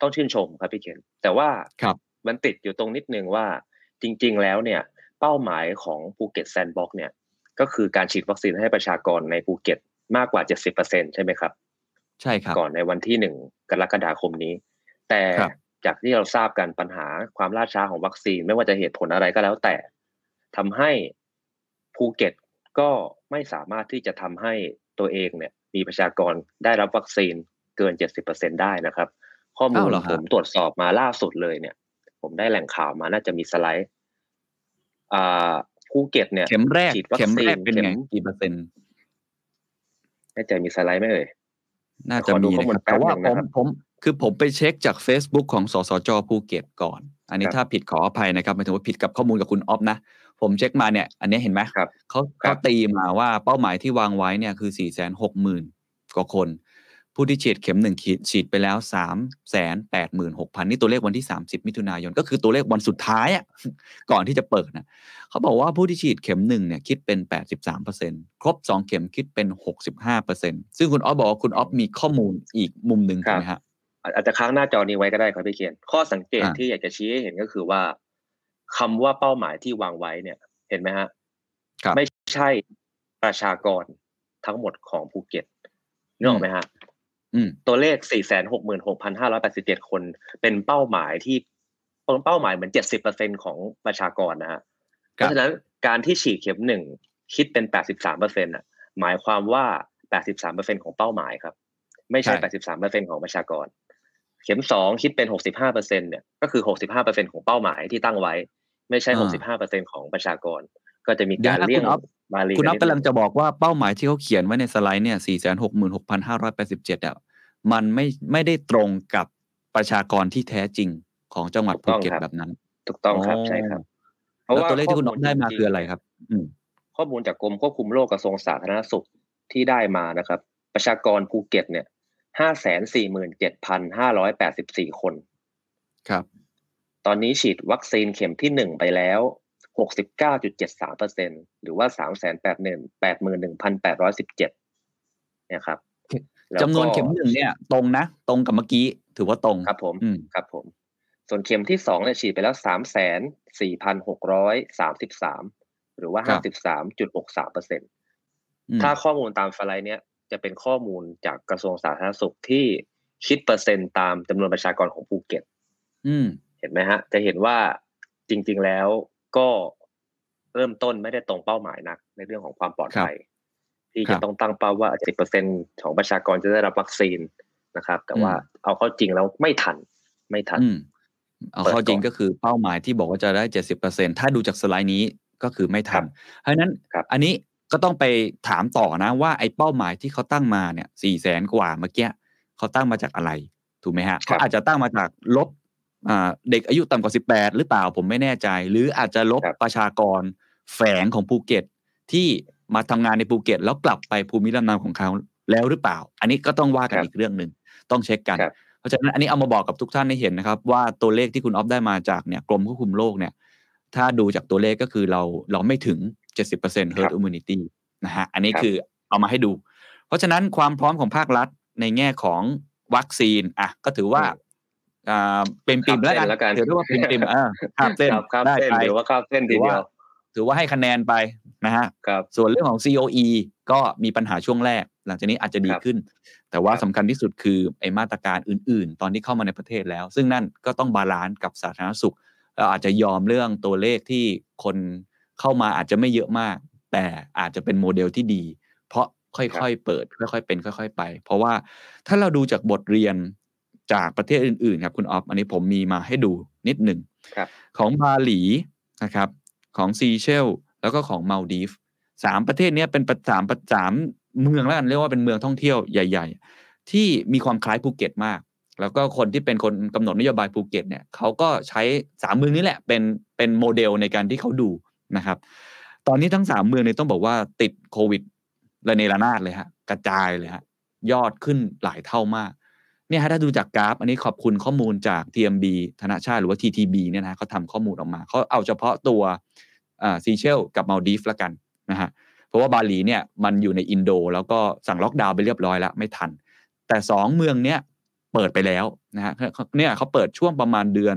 Speaker 5: ต้องชื่นชมครับพี่เคนแต่ว่า
Speaker 1: ครับ
Speaker 5: มันติดอยู่ตรงนิดนึงว่าจริง ๆ แล้วเนี่ย เป้าหมายของภูเก็ตแซนด์บ็อกซ์เนี่ย ก็คือการฉีดวัคซีนให้ประชากรในภูเก็ตมากกว่า 70%ใช่ไหมครับ
Speaker 1: ใช่ครับ
Speaker 5: ก่อนในวันที่หนึ่งกรกฎาคมนี้ แต่
Speaker 1: ครับ
Speaker 5: จากที่เราทราบกันปัญหาความล่าช้าของวัคซีนไม่ว่าจะเหตุผลอะไรก็แล้วแต่ทำให้ภูเก็ตก็ไม่สามารถที่จะทำให้ตัวเองเนี่ย มีประชากรได้รับวัคซีนเกิน 70%ได้นะครับ ข้อมู
Speaker 1: อ้า
Speaker 5: ล
Speaker 1: วเหรอฮะ
Speaker 5: ผมตรวจสอบมาล่าสุดเลยเนี่ย ผมได้แหล่งข่าวมาน่าจะมีสไลด์อ่า ภูเก็ตเนี่ย
Speaker 1: เข็มแรก
Speaker 5: ฉีดวัค
Speaker 1: เข็ม
Speaker 5: ซี
Speaker 1: แร
Speaker 5: น
Speaker 1: กเป็น
Speaker 5: เข็
Speaker 1: ไง
Speaker 5: ม
Speaker 1: กี่เปอร์เซ็นต์
Speaker 5: แน่ใจมีสไลด์ไหมเอ่ย
Speaker 1: น่าจะ
Speaker 5: ขอดู
Speaker 1: มี
Speaker 5: ข้อ
Speaker 1: นะ
Speaker 5: มู
Speaker 1: ค
Speaker 5: ล
Speaker 1: รับแต่ว่า
Speaker 5: แป๊บหนึ่ง
Speaker 1: ผม
Speaker 5: นะครับ
Speaker 1: ผมคือผมไปเช็คจาก Facebook ของสสจภูเก็ตก่อน อันนี้
Speaker 5: ครับ
Speaker 1: ถ้าผิดขออภัยนะครับหมายถึงว่าผิดกับข้อมูลกับคุณออฟนะผมเช็คมาเนี่ย อันนี้เห็นไหม
Speaker 5: ครับ
Speaker 1: เขา
Speaker 5: ครั
Speaker 1: เขา
Speaker 5: บ
Speaker 1: ตีมาว่าเป้าหมายที่วางไว้เนี่ยคือ4ี่แสนหกหมื่นกว่าคน ผู้ที่ฉีดเข็มหนึ่งขีดฉีดไปแล้ว3ามแสนแปดหมื่นหกพันนี่ตัวเลขวันที่30มิถุนายน ก็คือตัวเลขวันสุดท้ายอะก่อนที่จะเปิดนะเขาบอกว่าผู้ที่ฉีดเข็มหนึ่งเนี่ยคิดเป็น83%ครบ2เข็มคิดเป็น65%ซึ่งคุณออฟบอกว่าคุณออฟมีข้อมูลอีกมุมหนึ่ง
Speaker 5: ครั
Speaker 1: ถูก
Speaker 5: บ
Speaker 1: ไหมฮะ
Speaker 5: อาอาจจะค้างหน้าจอนี้ไว้ก็ได้ครับพี่เคียนข้อสังเกต
Speaker 1: อ่า
Speaker 5: ที่อยากจะชี้ให้เห็นก็คือว่าคำว่าเป้าหมายที่วางไว้เนี่ยเห็นไหมฮะ
Speaker 1: ครับ
Speaker 5: ไม่ใช่ประชากรทั้งหมดของภูเก็ตนึกออกไหมฮะ
Speaker 1: อืม
Speaker 5: ตัวเลข 466,587 คน เป็นเป้าหมายที่เป้าหมายเหมือน 70%ของประชากรนะฮะ เพ
Speaker 1: ครับ
Speaker 5: ราะฉะนั้นการที่ฉีดเข็มหนึ่งคิดเป็น 83%น่ะ หมายความว่า 83%ของเป้าหมายครับ ไม่ใช่
Speaker 1: ใช่
Speaker 5: 83%ของประชากร เข็มสองคิดเป็น 65%เนี่ย ก็คือ 65%ของเป้าหมายที่ตั้งไว้ ไม่ใช่ 65%ของประชากร ก็จะมีการ
Speaker 1: เดี๋
Speaker 5: เลี่
Speaker 1: ย
Speaker 5: ยวง
Speaker 1: นะคุณอ๊อฟ
Speaker 5: บาลี
Speaker 1: คุณอ๊อฟ
Speaker 5: นิด
Speaker 1: กำลัง
Speaker 5: นึ
Speaker 1: จะบอกว่าเป้าหมายที่เขาเขียนไว้ในสไลด์เนี่ย466,587อะมันไม่ไม่ได้ตรงกับประชากรที่แท้จริงของจังหวัดภูเก็ตแบบนั้น
Speaker 5: ถูกต้องครับ
Speaker 1: อ๋อ
Speaker 5: ใช่ครับ
Speaker 1: แล้วตัวเลขที่คุณอ๊อฟได้มา
Speaker 5: จงๆ
Speaker 1: คืออะไรครับ อืม
Speaker 5: ข้อมูลจากกรมควบคุมโรคกระทรวงสาธารณสุขที่ได้มานะครับ ประชากรภูเก็ตเนี่ยห้าแสนสี่หมื่นเจ็ดพันห้าร้อยแปดสิบสี่คน
Speaker 1: ครับ
Speaker 5: ตอนนี้ฉีดวัคซีนเข็มที่หนึ่งไปแล้ว 69.73เปอร์เซ็นหรือว่า 3 8 1 8 1 8 1 7เนี่ยครับแล้วก็
Speaker 1: จำนวนเข็มหนึ่งเนี่ย ตรงนะ ตรงกับเมื่อกี้ ถือว่าตรง
Speaker 5: ครับผม
Speaker 1: อืม
Speaker 5: ครับผม ส่วนเข็มที่สองเนี่ยฉีดไปแล้วสามแสนสี่พันหกร้อยสามสิบสามหรือว่า
Speaker 1: ครั
Speaker 5: ห้า
Speaker 1: บ
Speaker 5: สิบสามจุดหกสามเปอร์เซ็น
Speaker 1: อืม
Speaker 5: ถ้าข้อมูลตามสไลด์เนี่ยจะเป็นข้อมูลจากกระทรวงสาธารณสุขที่คิดเปอร์เซ็นต์ตามจำนวนประชากรของภูเก็ต
Speaker 1: อืม
Speaker 5: เห็นไหมฮะ จะเห็นว่าจริง ๆแล้ว ก็เริ่มต้นไม่ได้ตรงเป้าหมายนัก ในเรื่องของความปลอดภัย ที่
Speaker 1: ครั
Speaker 5: จะ
Speaker 1: บ
Speaker 5: ต้องตั้งเป้าว่าสิบเปอร์เซ็นของประชากรจะได้รับวัคซีนนะครับ แต่ว่า
Speaker 1: อืม
Speaker 5: เอาเข้าจริงแล้วไม่ทันไม่ทัน
Speaker 1: อืมเอา
Speaker 5: เปิด
Speaker 1: เข้าจริง
Speaker 5: ก่อน
Speaker 1: ก็คือเป้าหมายที่บอกว่าจะได้เจ็ดสิบเปอร์เซ็นถ้าดูจากสไลด์นี้ก็คือไม่ทันเพราะฉะนั้น
Speaker 5: ครับ
Speaker 1: อันนี้ก็ต้องไปถามต่อนะว่าไอ้เป้าหมายที่เขาตั้งมาเนี่ยสี่แสนกว่าเมื่อกี้เขาตั้งมาจากอะไร ถูกไหมฮะ
Speaker 5: ครับ
Speaker 1: เขาอาจจะตั้งมาจากลบอ่า เด็กอายุต่ำกว่าสิบแปดหรือเปล่าผมไม่แน่ใจ หรืออาจจะลบ
Speaker 5: ครับ
Speaker 1: ประชากรแฝงของภูเก็ต ที่มาทำงานในภูเก็ต แล้วกลับไปภูมิลำเนาของเขาแล้วหรือเปล่า อันนี้ก็ต้องว่ากัน
Speaker 5: ครับ
Speaker 1: อีกเรื่องหนึ่งต้องเช็คกัน
Speaker 5: ครับ
Speaker 1: เพราะฉะนั้นอันนี้เอามาบอกกับทุกท่านให้เห็นนะครับ ว่าตัวเลขที่คุณออฟได้มาจากเนี่ยกรมควบคุมโรคเนี่ย ถ้าดูจากตัวเลขก็คือเราเราไม่ถึง 70% herd immunity นะฮะอันนี้
Speaker 5: ครับ
Speaker 1: คือเอามาให้ดู เพราะฉะนั้นความพร้อมของภาครัฐในแง่ของวัคซีนอะก็ถือว่าอ่า เป็นปริ่มแล้วกัน
Speaker 5: ข้ามเส้นแล้วกัน
Speaker 1: ถือได้ว่าเป็นปริ่มเออข้ามเส้น
Speaker 5: ครับข้าม
Speaker 1: ได้
Speaker 5: เส้น
Speaker 1: ไป
Speaker 5: หรือว่าข้ามเส้น
Speaker 1: ถื
Speaker 5: ที
Speaker 1: อ
Speaker 5: เดีย
Speaker 1: วถื
Speaker 5: อว่า
Speaker 1: ถือว่าให้คะแนนไปนะฮะ
Speaker 5: ครับ
Speaker 1: ส่วนเรื่องของ COE ก็มีปัญหาช่วงแรก หลังจากนี้อาจจะดี
Speaker 5: ครับ
Speaker 1: ขึ้น แต่ว่า
Speaker 5: ครับ
Speaker 1: สำคัญที่สุดคือไอ้มาตรการอื่น ๆ ตอนที่เข้ามาในประเทศแล้ว ซึ่งนั่นก็ต้อง balance กับสาธารณสุขเราอาจจะยอมเรื่องตัวเลขที่คนเข้ามาอาจจะไม่เยอะมาก แต่อาจจะเป็นโมเดลที่ดี เพราะค่อยๆเปิด ค่อยๆเป็น ค่อย ๆ ไป เพราะว่าถ้าเราดูจากบทเรียน จากประเทศอื่นๆครับคุณออฟอันนี้ผมมีมาให้ดูนิดหนึ่ง
Speaker 5: ครับ
Speaker 1: ของบาหลีนะครับของซีเชลแล้วก็ของมาลดีฟสามประเทศเนี้ยเป็นประสามประสามเมืองแล้วกันเรียกว่าเป็นเมืองท่องเที่ยวใหญ่ ๆ ที่มีความคล้ายภูเก็ตมาก แล้วก็คนที่เป็นคนกำหนดนโยบายภูเก็ตเนี่ยเขาก็ใช้สามเมืองนี้แหละเป็นเป็นโมเดลในการที่เขาดูนะครับ ตอนนี้ทั้งสามเมืองเนี่ยต้องบอกว่าติดโควิดระเนระนาดเลยฮะกระจายเลยฮะยอดขึ้นหลายเท่ามาก เนี่ยฮะถ้าดูจากกราฟ อันนี้ขอบคุณข้อมูลจาก TMB ธนาชาติหรือว่า TTB เนี่ยนะฮะเขาทำข้อมูลออกมาเขาเอาเฉพาะตัวซีเชลกับมาลดีฟละกันนะฮะเพราะว่าบาหลีเนี่ยมันอยู่ในอินโด แล้วก็สั่งล็อกดาวน์ไปเรียบร้อยแล้วไม่ทัน แต่สองเมืองเนี้ยเปิดไปแล้วนะฮะเนี่ยเขาเปิดช่วงประมาณเดือน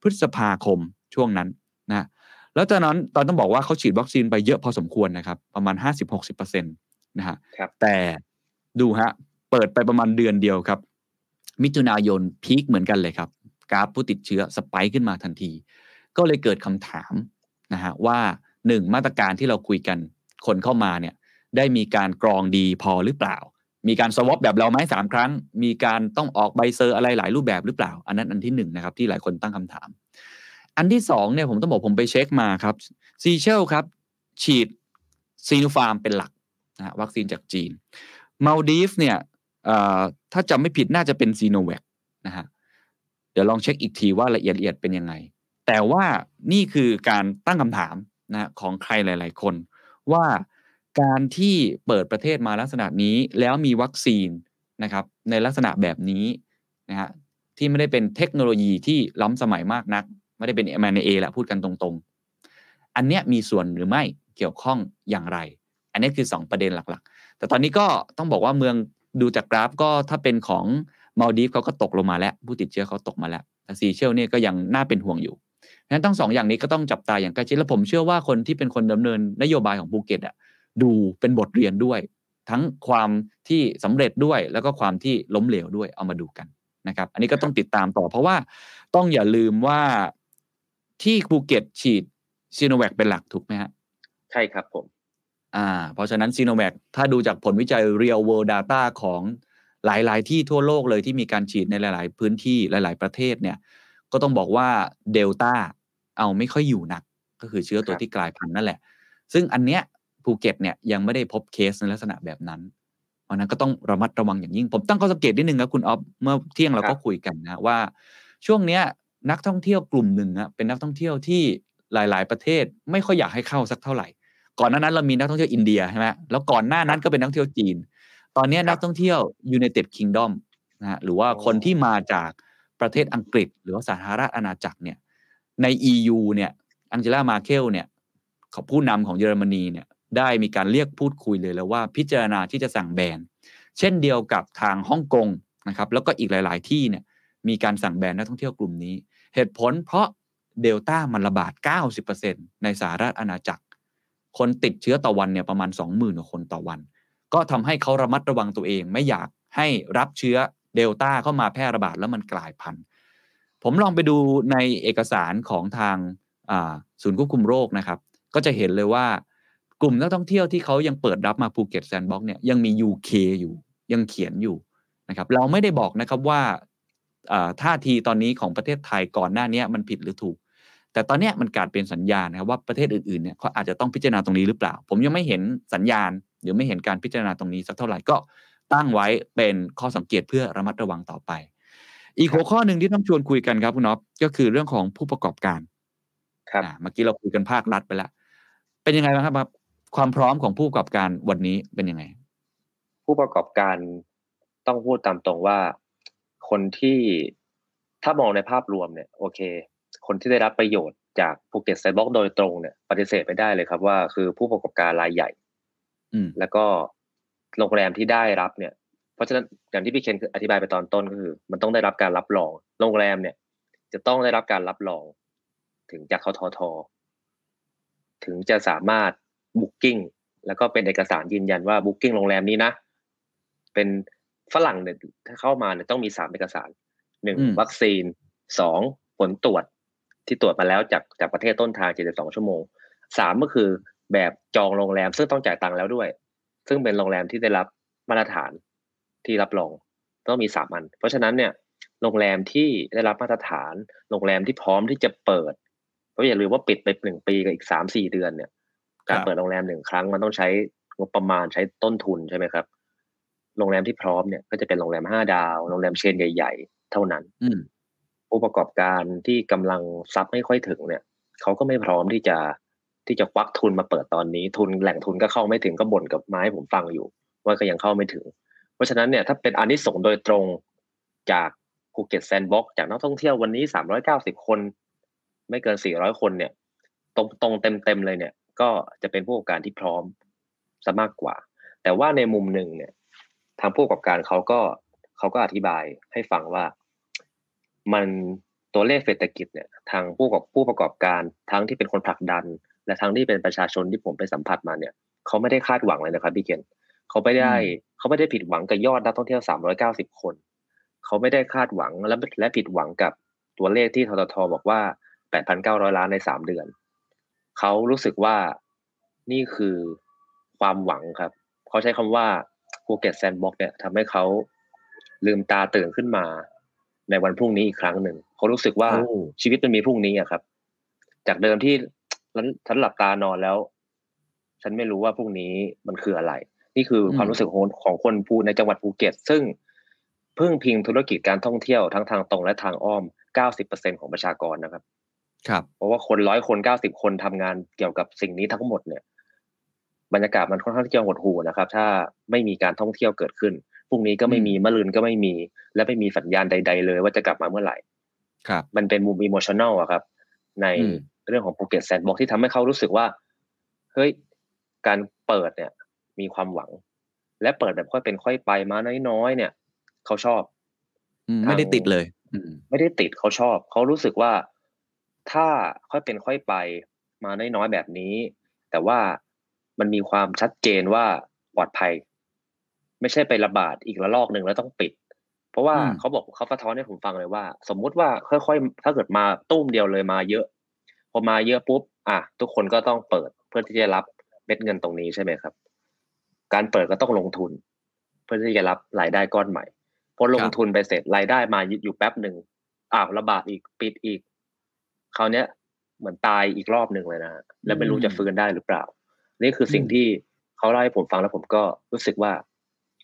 Speaker 1: พฤษภาคมช่วงนั้นนะแล้วตอนนั้นตอนต้องบอกว่าเขาฉีดวัคซีนไปเยอะพอสมควรนะครับ ประมาณ 50-60%นะฮะ
Speaker 5: ครับ
Speaker 1: แต่ดูฮะเปิดไปประมาณเดือนเดียวครับ มิถุนายนพีคเหมือนกันเลยครับ กราฟผู้ติดเชื้อสไปค์ขึ้นมาทันที ก็เลยเกิดคำถามนะฮะว่าหนึ่งมาตรการที่เราคุยกันคนเข้ามาเนี่ยได้มีการกรองดีพอหรือเปล่า มีการ swab แบบเราไหมสามครั้ง มีการต้องออกใบ cert อะไรหลายรูปแบบหรือเปล่า อันนั้นอันที่หนึ่งนะครับที่หลายคนตั้งคำถาม อันที่สองเนี่ยผมต้องบอกผมไปเช็คมาครับซีเชลครับ ฉีดซีโนฟาร์มเป็นหลักนะฮะวัคซีนจากจีนมาลดีฟเนี่ย ถ้าจำไม่ผิดน่าจะเป็นซีโนแวคนะฮะเดี๋ยวลองเช็คอีกทีว่าละเอียดละเอียดเป็นยังไง แต่ว่านี่คือการตั้งคำถามนะของใครหลาย ๆ คน ว่าการที่เปิดประเทศมาลักษณะนี้แล้วมีวัคซีนนะครับ ในลักษณะแบบนี้นะฮะที่ไม่ได้เป็นเทคโนโลยีที่ล้ำสมัยมากนัก ไม่ได้เป็น M&A แหละพูดกันตรงๆ อันเนี้ยมีส่วนหรือไม่เกี่ยวข้องอย่างไร อันนี้คือ 2 ประเด็นหลักๆ แต่ตอนนี้ก็ต้องบอกว่าเมือง ดูจากกราฟก็ถ้าเป็นของมาลดีฟเขาก็ตกลงมาแล้ว ผู้ติดเชื้อเขาตกมาแล้ว แต่ซีเชลเนี่ยก็ยังน่าเป็นห่วงอยู่งั้นทั้งสองอย่างนี้ก็ต้องจับตาอย่างใกล้ชิดและผมเชื่อว่าคนที่เป็นคนดำเนินนโยบายของภูเก็ตอะดูเป็นบทเรียนด้วย ทั้งความที่สำเร็จด้วย แล้วก็ความที่ล้มเหลวด้วยเอามาดูกันนะครับ อันนี้ก็ต้องติดตามต่อ เพราะว่าต้องอย่าลืมว่าที่ภูเก็ตฉีดซีโนแวคเป็นหลักถูกไหมฮะ
Speaker 5: ใช่ครับผม
Speaker 1: อ่าเพราะฉะนั้นซีโนแวคถ้าดูจากผลวิจัย real world data ของหลาย ๆ ที่ทั่วโลกเลยที่มีการฉีดในหลาย ๆ พื้นที่หลาย ๆ ประเทศเนี่ย ก็ต้องบอกว่าเดลต้าเอาไม่ค่อยอยู่หนัก ก็คือเชื้อตัว
Speaker 5: ครับ
Speaker 1: ที่กลายพันธุ์นั่นแหละ ซึ่งอันเนี้ยภูเก็ตเนี่ยยังไม่ได้พบเคสในลักษณะแบบนั้น เพราะฉะนั้นก็ต้องระมัดระวังอย่างยิ่ง ผมตั้งข้อสังเกตนิดนึงครับคุณออฟเมื่อเที่ยงเราก็คุยกันนะว่า ช่วงเนี้ยนักท่องเที่ยวกลุ่มหนึ่งอะเป็นนักท่องเที่ยวที่หลาย ๆ ประเทศไม่ค่อยอยากให้เข้าสักเท่าไหร่ ก่อนหน้านั้นเรามีนักท่องเที่ยวอินเดียใช่ไหมแล้วก่อนหน้านั้นก็เป็นนักท่องเที่ยวจีน ตอนเนี้ย
Speaker 5: ครับ
Speaker 1: นักท่องเที่ยว United Kingdom นะฮะหรือว่า
Speaker 5: อ๋อ
Speaker 1: คนที่มาจากประเทศอังกฤษ หรือว่าสาธารณรัฐอาณาจักรเนี่ยใน EU เนี่ยอังเจลามาเคลเนี่ยเขาผู้นำของเยอรมนีเนี่ยได้มีการเรียกพูดคุยเลยแล้วว่าพิจารณาที่จะสั่งแบนเช่นเดียวกับทางฮ่องกงนะครับแล้วก็อีกหลาย ๆ ที่เนี่ยมีการสั่งแบนนักท่องเที่ยวกลุ่มนี้ เหตุผลเพราะเดลต้ามันระบาด 90%ในสหรัฐอาณาจักร คนติดเชื้อต่อวันเนี่ยประมาณ 20,000กว่าคนต่อวัน ก็ทำให้เขาระมัดระวังตัวเอง ไม่อยากให้รับเชื้อเดลต้าเข้ามาแพร่ระบาดแล้วมันกลายพันธุ์ผมลองไปดูในเอกสารของทางศูนย์ควบคุมโรคนะครับ ก็จะเห็นเลยว่ากลุ่มนักท่องเที่ยวที่เขายังเปิดรับมาภูเก็ตแซนด์บ็อกซ์เนี่ยยังมี UK อยู่ยังเขียนอยู่นะครับเราไม่ได้บอกนะครับว่าท่าทีตอนนี้ของประเทศไทยก่อนหน้านี้มันผิดหรือถูก แต่ตอนนี้มันการเป็นสัญญาณนะครับว่าประเทศอื่นๆเนี่ยเขาอาจจะต้องพิจารณาตรงนี้หรือเปล่า ผมยังไม่เห็นสัญญาณหรือไม่เห็นการพิจารณาตรงนี้สักเท่าไหร่ก็ตั้งไว้เป็นข้อสังเกตเพื่อระมัดระวังต่อไป อีกหัวข้อหนึ่งที่ต้องชวนคุยกันครับคุณน็อปก็คือเรื่องของผู้ประกอบการ
Speaker 5: ครับ
Speaker 1: เมื่อกี้เราคุยกันภาครัฐไปแล้วเป็นยังไงบ้างครับ ความพร้อมของผู้ประกอบการวันนี้เป็นยังไง
Speaker 5: ผู้ประกอบการต้องพูดตามตรงว่าคนที่ถ้ามองในภาพรวมเนี่ย โอเค คนที่ได้รับประโยชน์จากภูเก็ตแซนด์บ็อกซ์โดยตรงเนี่ยปฏิเสธไม่ได้เลยครับว่าคือผู้ประกอบการรายใหญ่
Speaker 1: อื
Speaker 5: แล้วก็โรงแรมที่ได้รับเนี่ย เพราะฉะนั้นอย่างที่พี่เคนอธิบายไปตอนต้นก็คือ มันต้องได้รับการรับรอง โรงแรมเนี่ย จะต้องได้รับการรับรอง ถึงจากททท ถึงจะสามารถ booking แล้วก็เป็นเอกสารยืนยันว่า booking โรงแรมนี้นะ เป็นฝรั่งเนี่ยถ้าเข้ามาเนี่ยต้องมีสามเอกสารหนึ่งวัคซีนสองผลตรวจ ที่ตรวจมาแล้วจากจากประเทศต้นทางเจ็ดสองชั่วโมงสามก็คือแบบจองโรงแรมซึ่งต้องจ่ายตังค์แล้วด้วย ซึ่งเป็นโรงแรมที่ได้รับมาตรฐานที่รับรองต้องมีสามอัน เพราะฉะนั้นเนี่ยโรงแรมที่ได้รับมาตรฐาน โรงแรมที่พร้อมที่จะเปิดเพราะอย่าลืมว่าปิดไปหนึ่งปีกับอีกสามสี่เดือนเนี่ย การเปิดโรงแรมหนึ่งครั้งมันต้องใช้งบประมาณใช้ต้นทุนใช่ไหมครับ โรงแรมที่พร้อมเนี่ยก็จะเป็นโรงแรมห้าดาว โรงแรมเชนใหญ่ ๆ เท่านั้น ผู้ประกอบการที่กำลังซับไม่ค่อยถึงเนี่ยเขาก็ไม่พร้อมที่จะที่จะควักทุนมาเปิดตอนนี้ทุนแหล่งทุนก็เข้าไม่ถึงก็บ่นกับไม้ผมฟังอยู่ ว่าก็ยังเข้าไม่ถึง เพราะฉะนั้นเนี่ยถ้าเป็นอันนี้ส่งโดยตรงจากภูเก็ตแซนด์บ็อกจากนักท่องเที่ยววันนี้สามร้อยเก้าสิบคน ไม่เกินสี่ร้อยคนเนี่ย ตรงตรงเต็มเต็มเลยเนี่ย ก็จะเป็นผู้ประกอบการที่พร้อมซะมากกว่า แต่ว่าในมุมหนึ่งเนี่ย ทางผู้ประกอบการเขาก็เขาก็อธิบายให้ฟังว่า มันตัวเลขเศรษฐกิจเนี่ยทางผู้ประกอบผู้ประกอบการทั้งที่เป็นคนผลักดัน และทั้งที่เป็นประชาชนที่ผมไปสัมผัสมาเนี่ยเขาไม่ได้คาดหวังเลยนะครับพี่เกณเขาไม่ได้เขาไม่ได้ผิดหวังกับยอดนักท่องเที่ยวสามร้อยเก้าสิบคนเขาไม่ได้คาดหวังและและผิดหวังกับตัวเลขที่ทททบอกว่าแปดพันเก้าร้อยล้านในสามเดือนเขารู้สึกว่านี่คือความหวังครับเขาใช้คำว่าภูเก็ตแซนด์บ็อกซ์เนี่ยทำให้เขาลืมตาตื่นขึ้นมา ในวันพรุ่งนี้อีกครั้งหนึ่งเขารู้สึกว่าชีวิตมันมีพรุ่งนี้อะครับ จากเดิมที่ฉันหลับตานอนแล้ว ฉันไม่รู้ว่าพรุ่งนี้มันคืออะไร นี่คือความรู้สึกของของคนภูในจังหวัดภูเก็ต ซึ่งพึ่งพิงธุรกิจการท่องเที่ยวทั้งทางตรงและทางอ้อม 90%ของประชากรนะครับ
Speaker 1: ครับ
Speaker 5: เพราะว่าคนร้อยคนเก้าสิบคนทำงานเกี่ยวกับสิ่งนี้ทั้งหมดเนี่ย บรรยากาศมันค่อนข้างที่จะหดหู่นะครับ ถ้าไม่มีการท่องเที่ยวเกิดขึ้น พรุ่งนี้ก็ไม่มีมะรืนก็ไม่มี และไม่มีสัญญาณใด ๆ เลย ว่าจะกลับมาเมื่อไหร่
Speaker 1: ครับ
Speaker 5: มันเป็นมุม emotional อะครับ ในเรื่องของภูเก็ตแซนด์บ็อกซ์ที่ทำให้เขารู้สึกว่า เฮ้ย การเปิดเนี่ย มีความหวัง และเปิดแบบค่อยเป็นค่อยไปมาน้อยๆเนี่ย เขาชอบ
Speaker 1: ไม่ได้ติดเลย
Speaker 5: ไม่ได้ติดเขาชอบ เขารู้สึกว่าถ้าค่อยเป็นค่อยไป มาน้อยๆแบบนี้ แต่ว่ามันมีความชัดเจนว่าปลอดภัย ไม่ใช่ไประบาดอีกระลอกหนึ่งแล้วต้องปิด เพราะว่าเขาบอกเขาสะท้อนให้ผมฟังเลยว่า สมมุติว่าค่อยๆ ถ้าเกิดมาตุ้มเดียวเลยมาเยอะ พอมาเยอะปุ๊บ อะทุกคนก็ต้องเปิดเพื่อที่จะรับเม็ดเงินตรงนี้ใช่ไหมครับ การเปิดก็ต้องลงทุน เพื่อที่จะรับรายได้ก้อนใหม่พอลงทุนไปเสร็จรายได้มาอยู่แป๊บหนึ่งอ้าวระบาดอีกปิดอีกคราวนี้ยเหมือนตายอีกรอบหนึ่งเลยนะแล้วไม่รู้จะฟื้นได้หรือเปล่า นี่คือสิ่งที่เขาเล่าให้ผมฟังแล้วผมก็รู้สึกว่า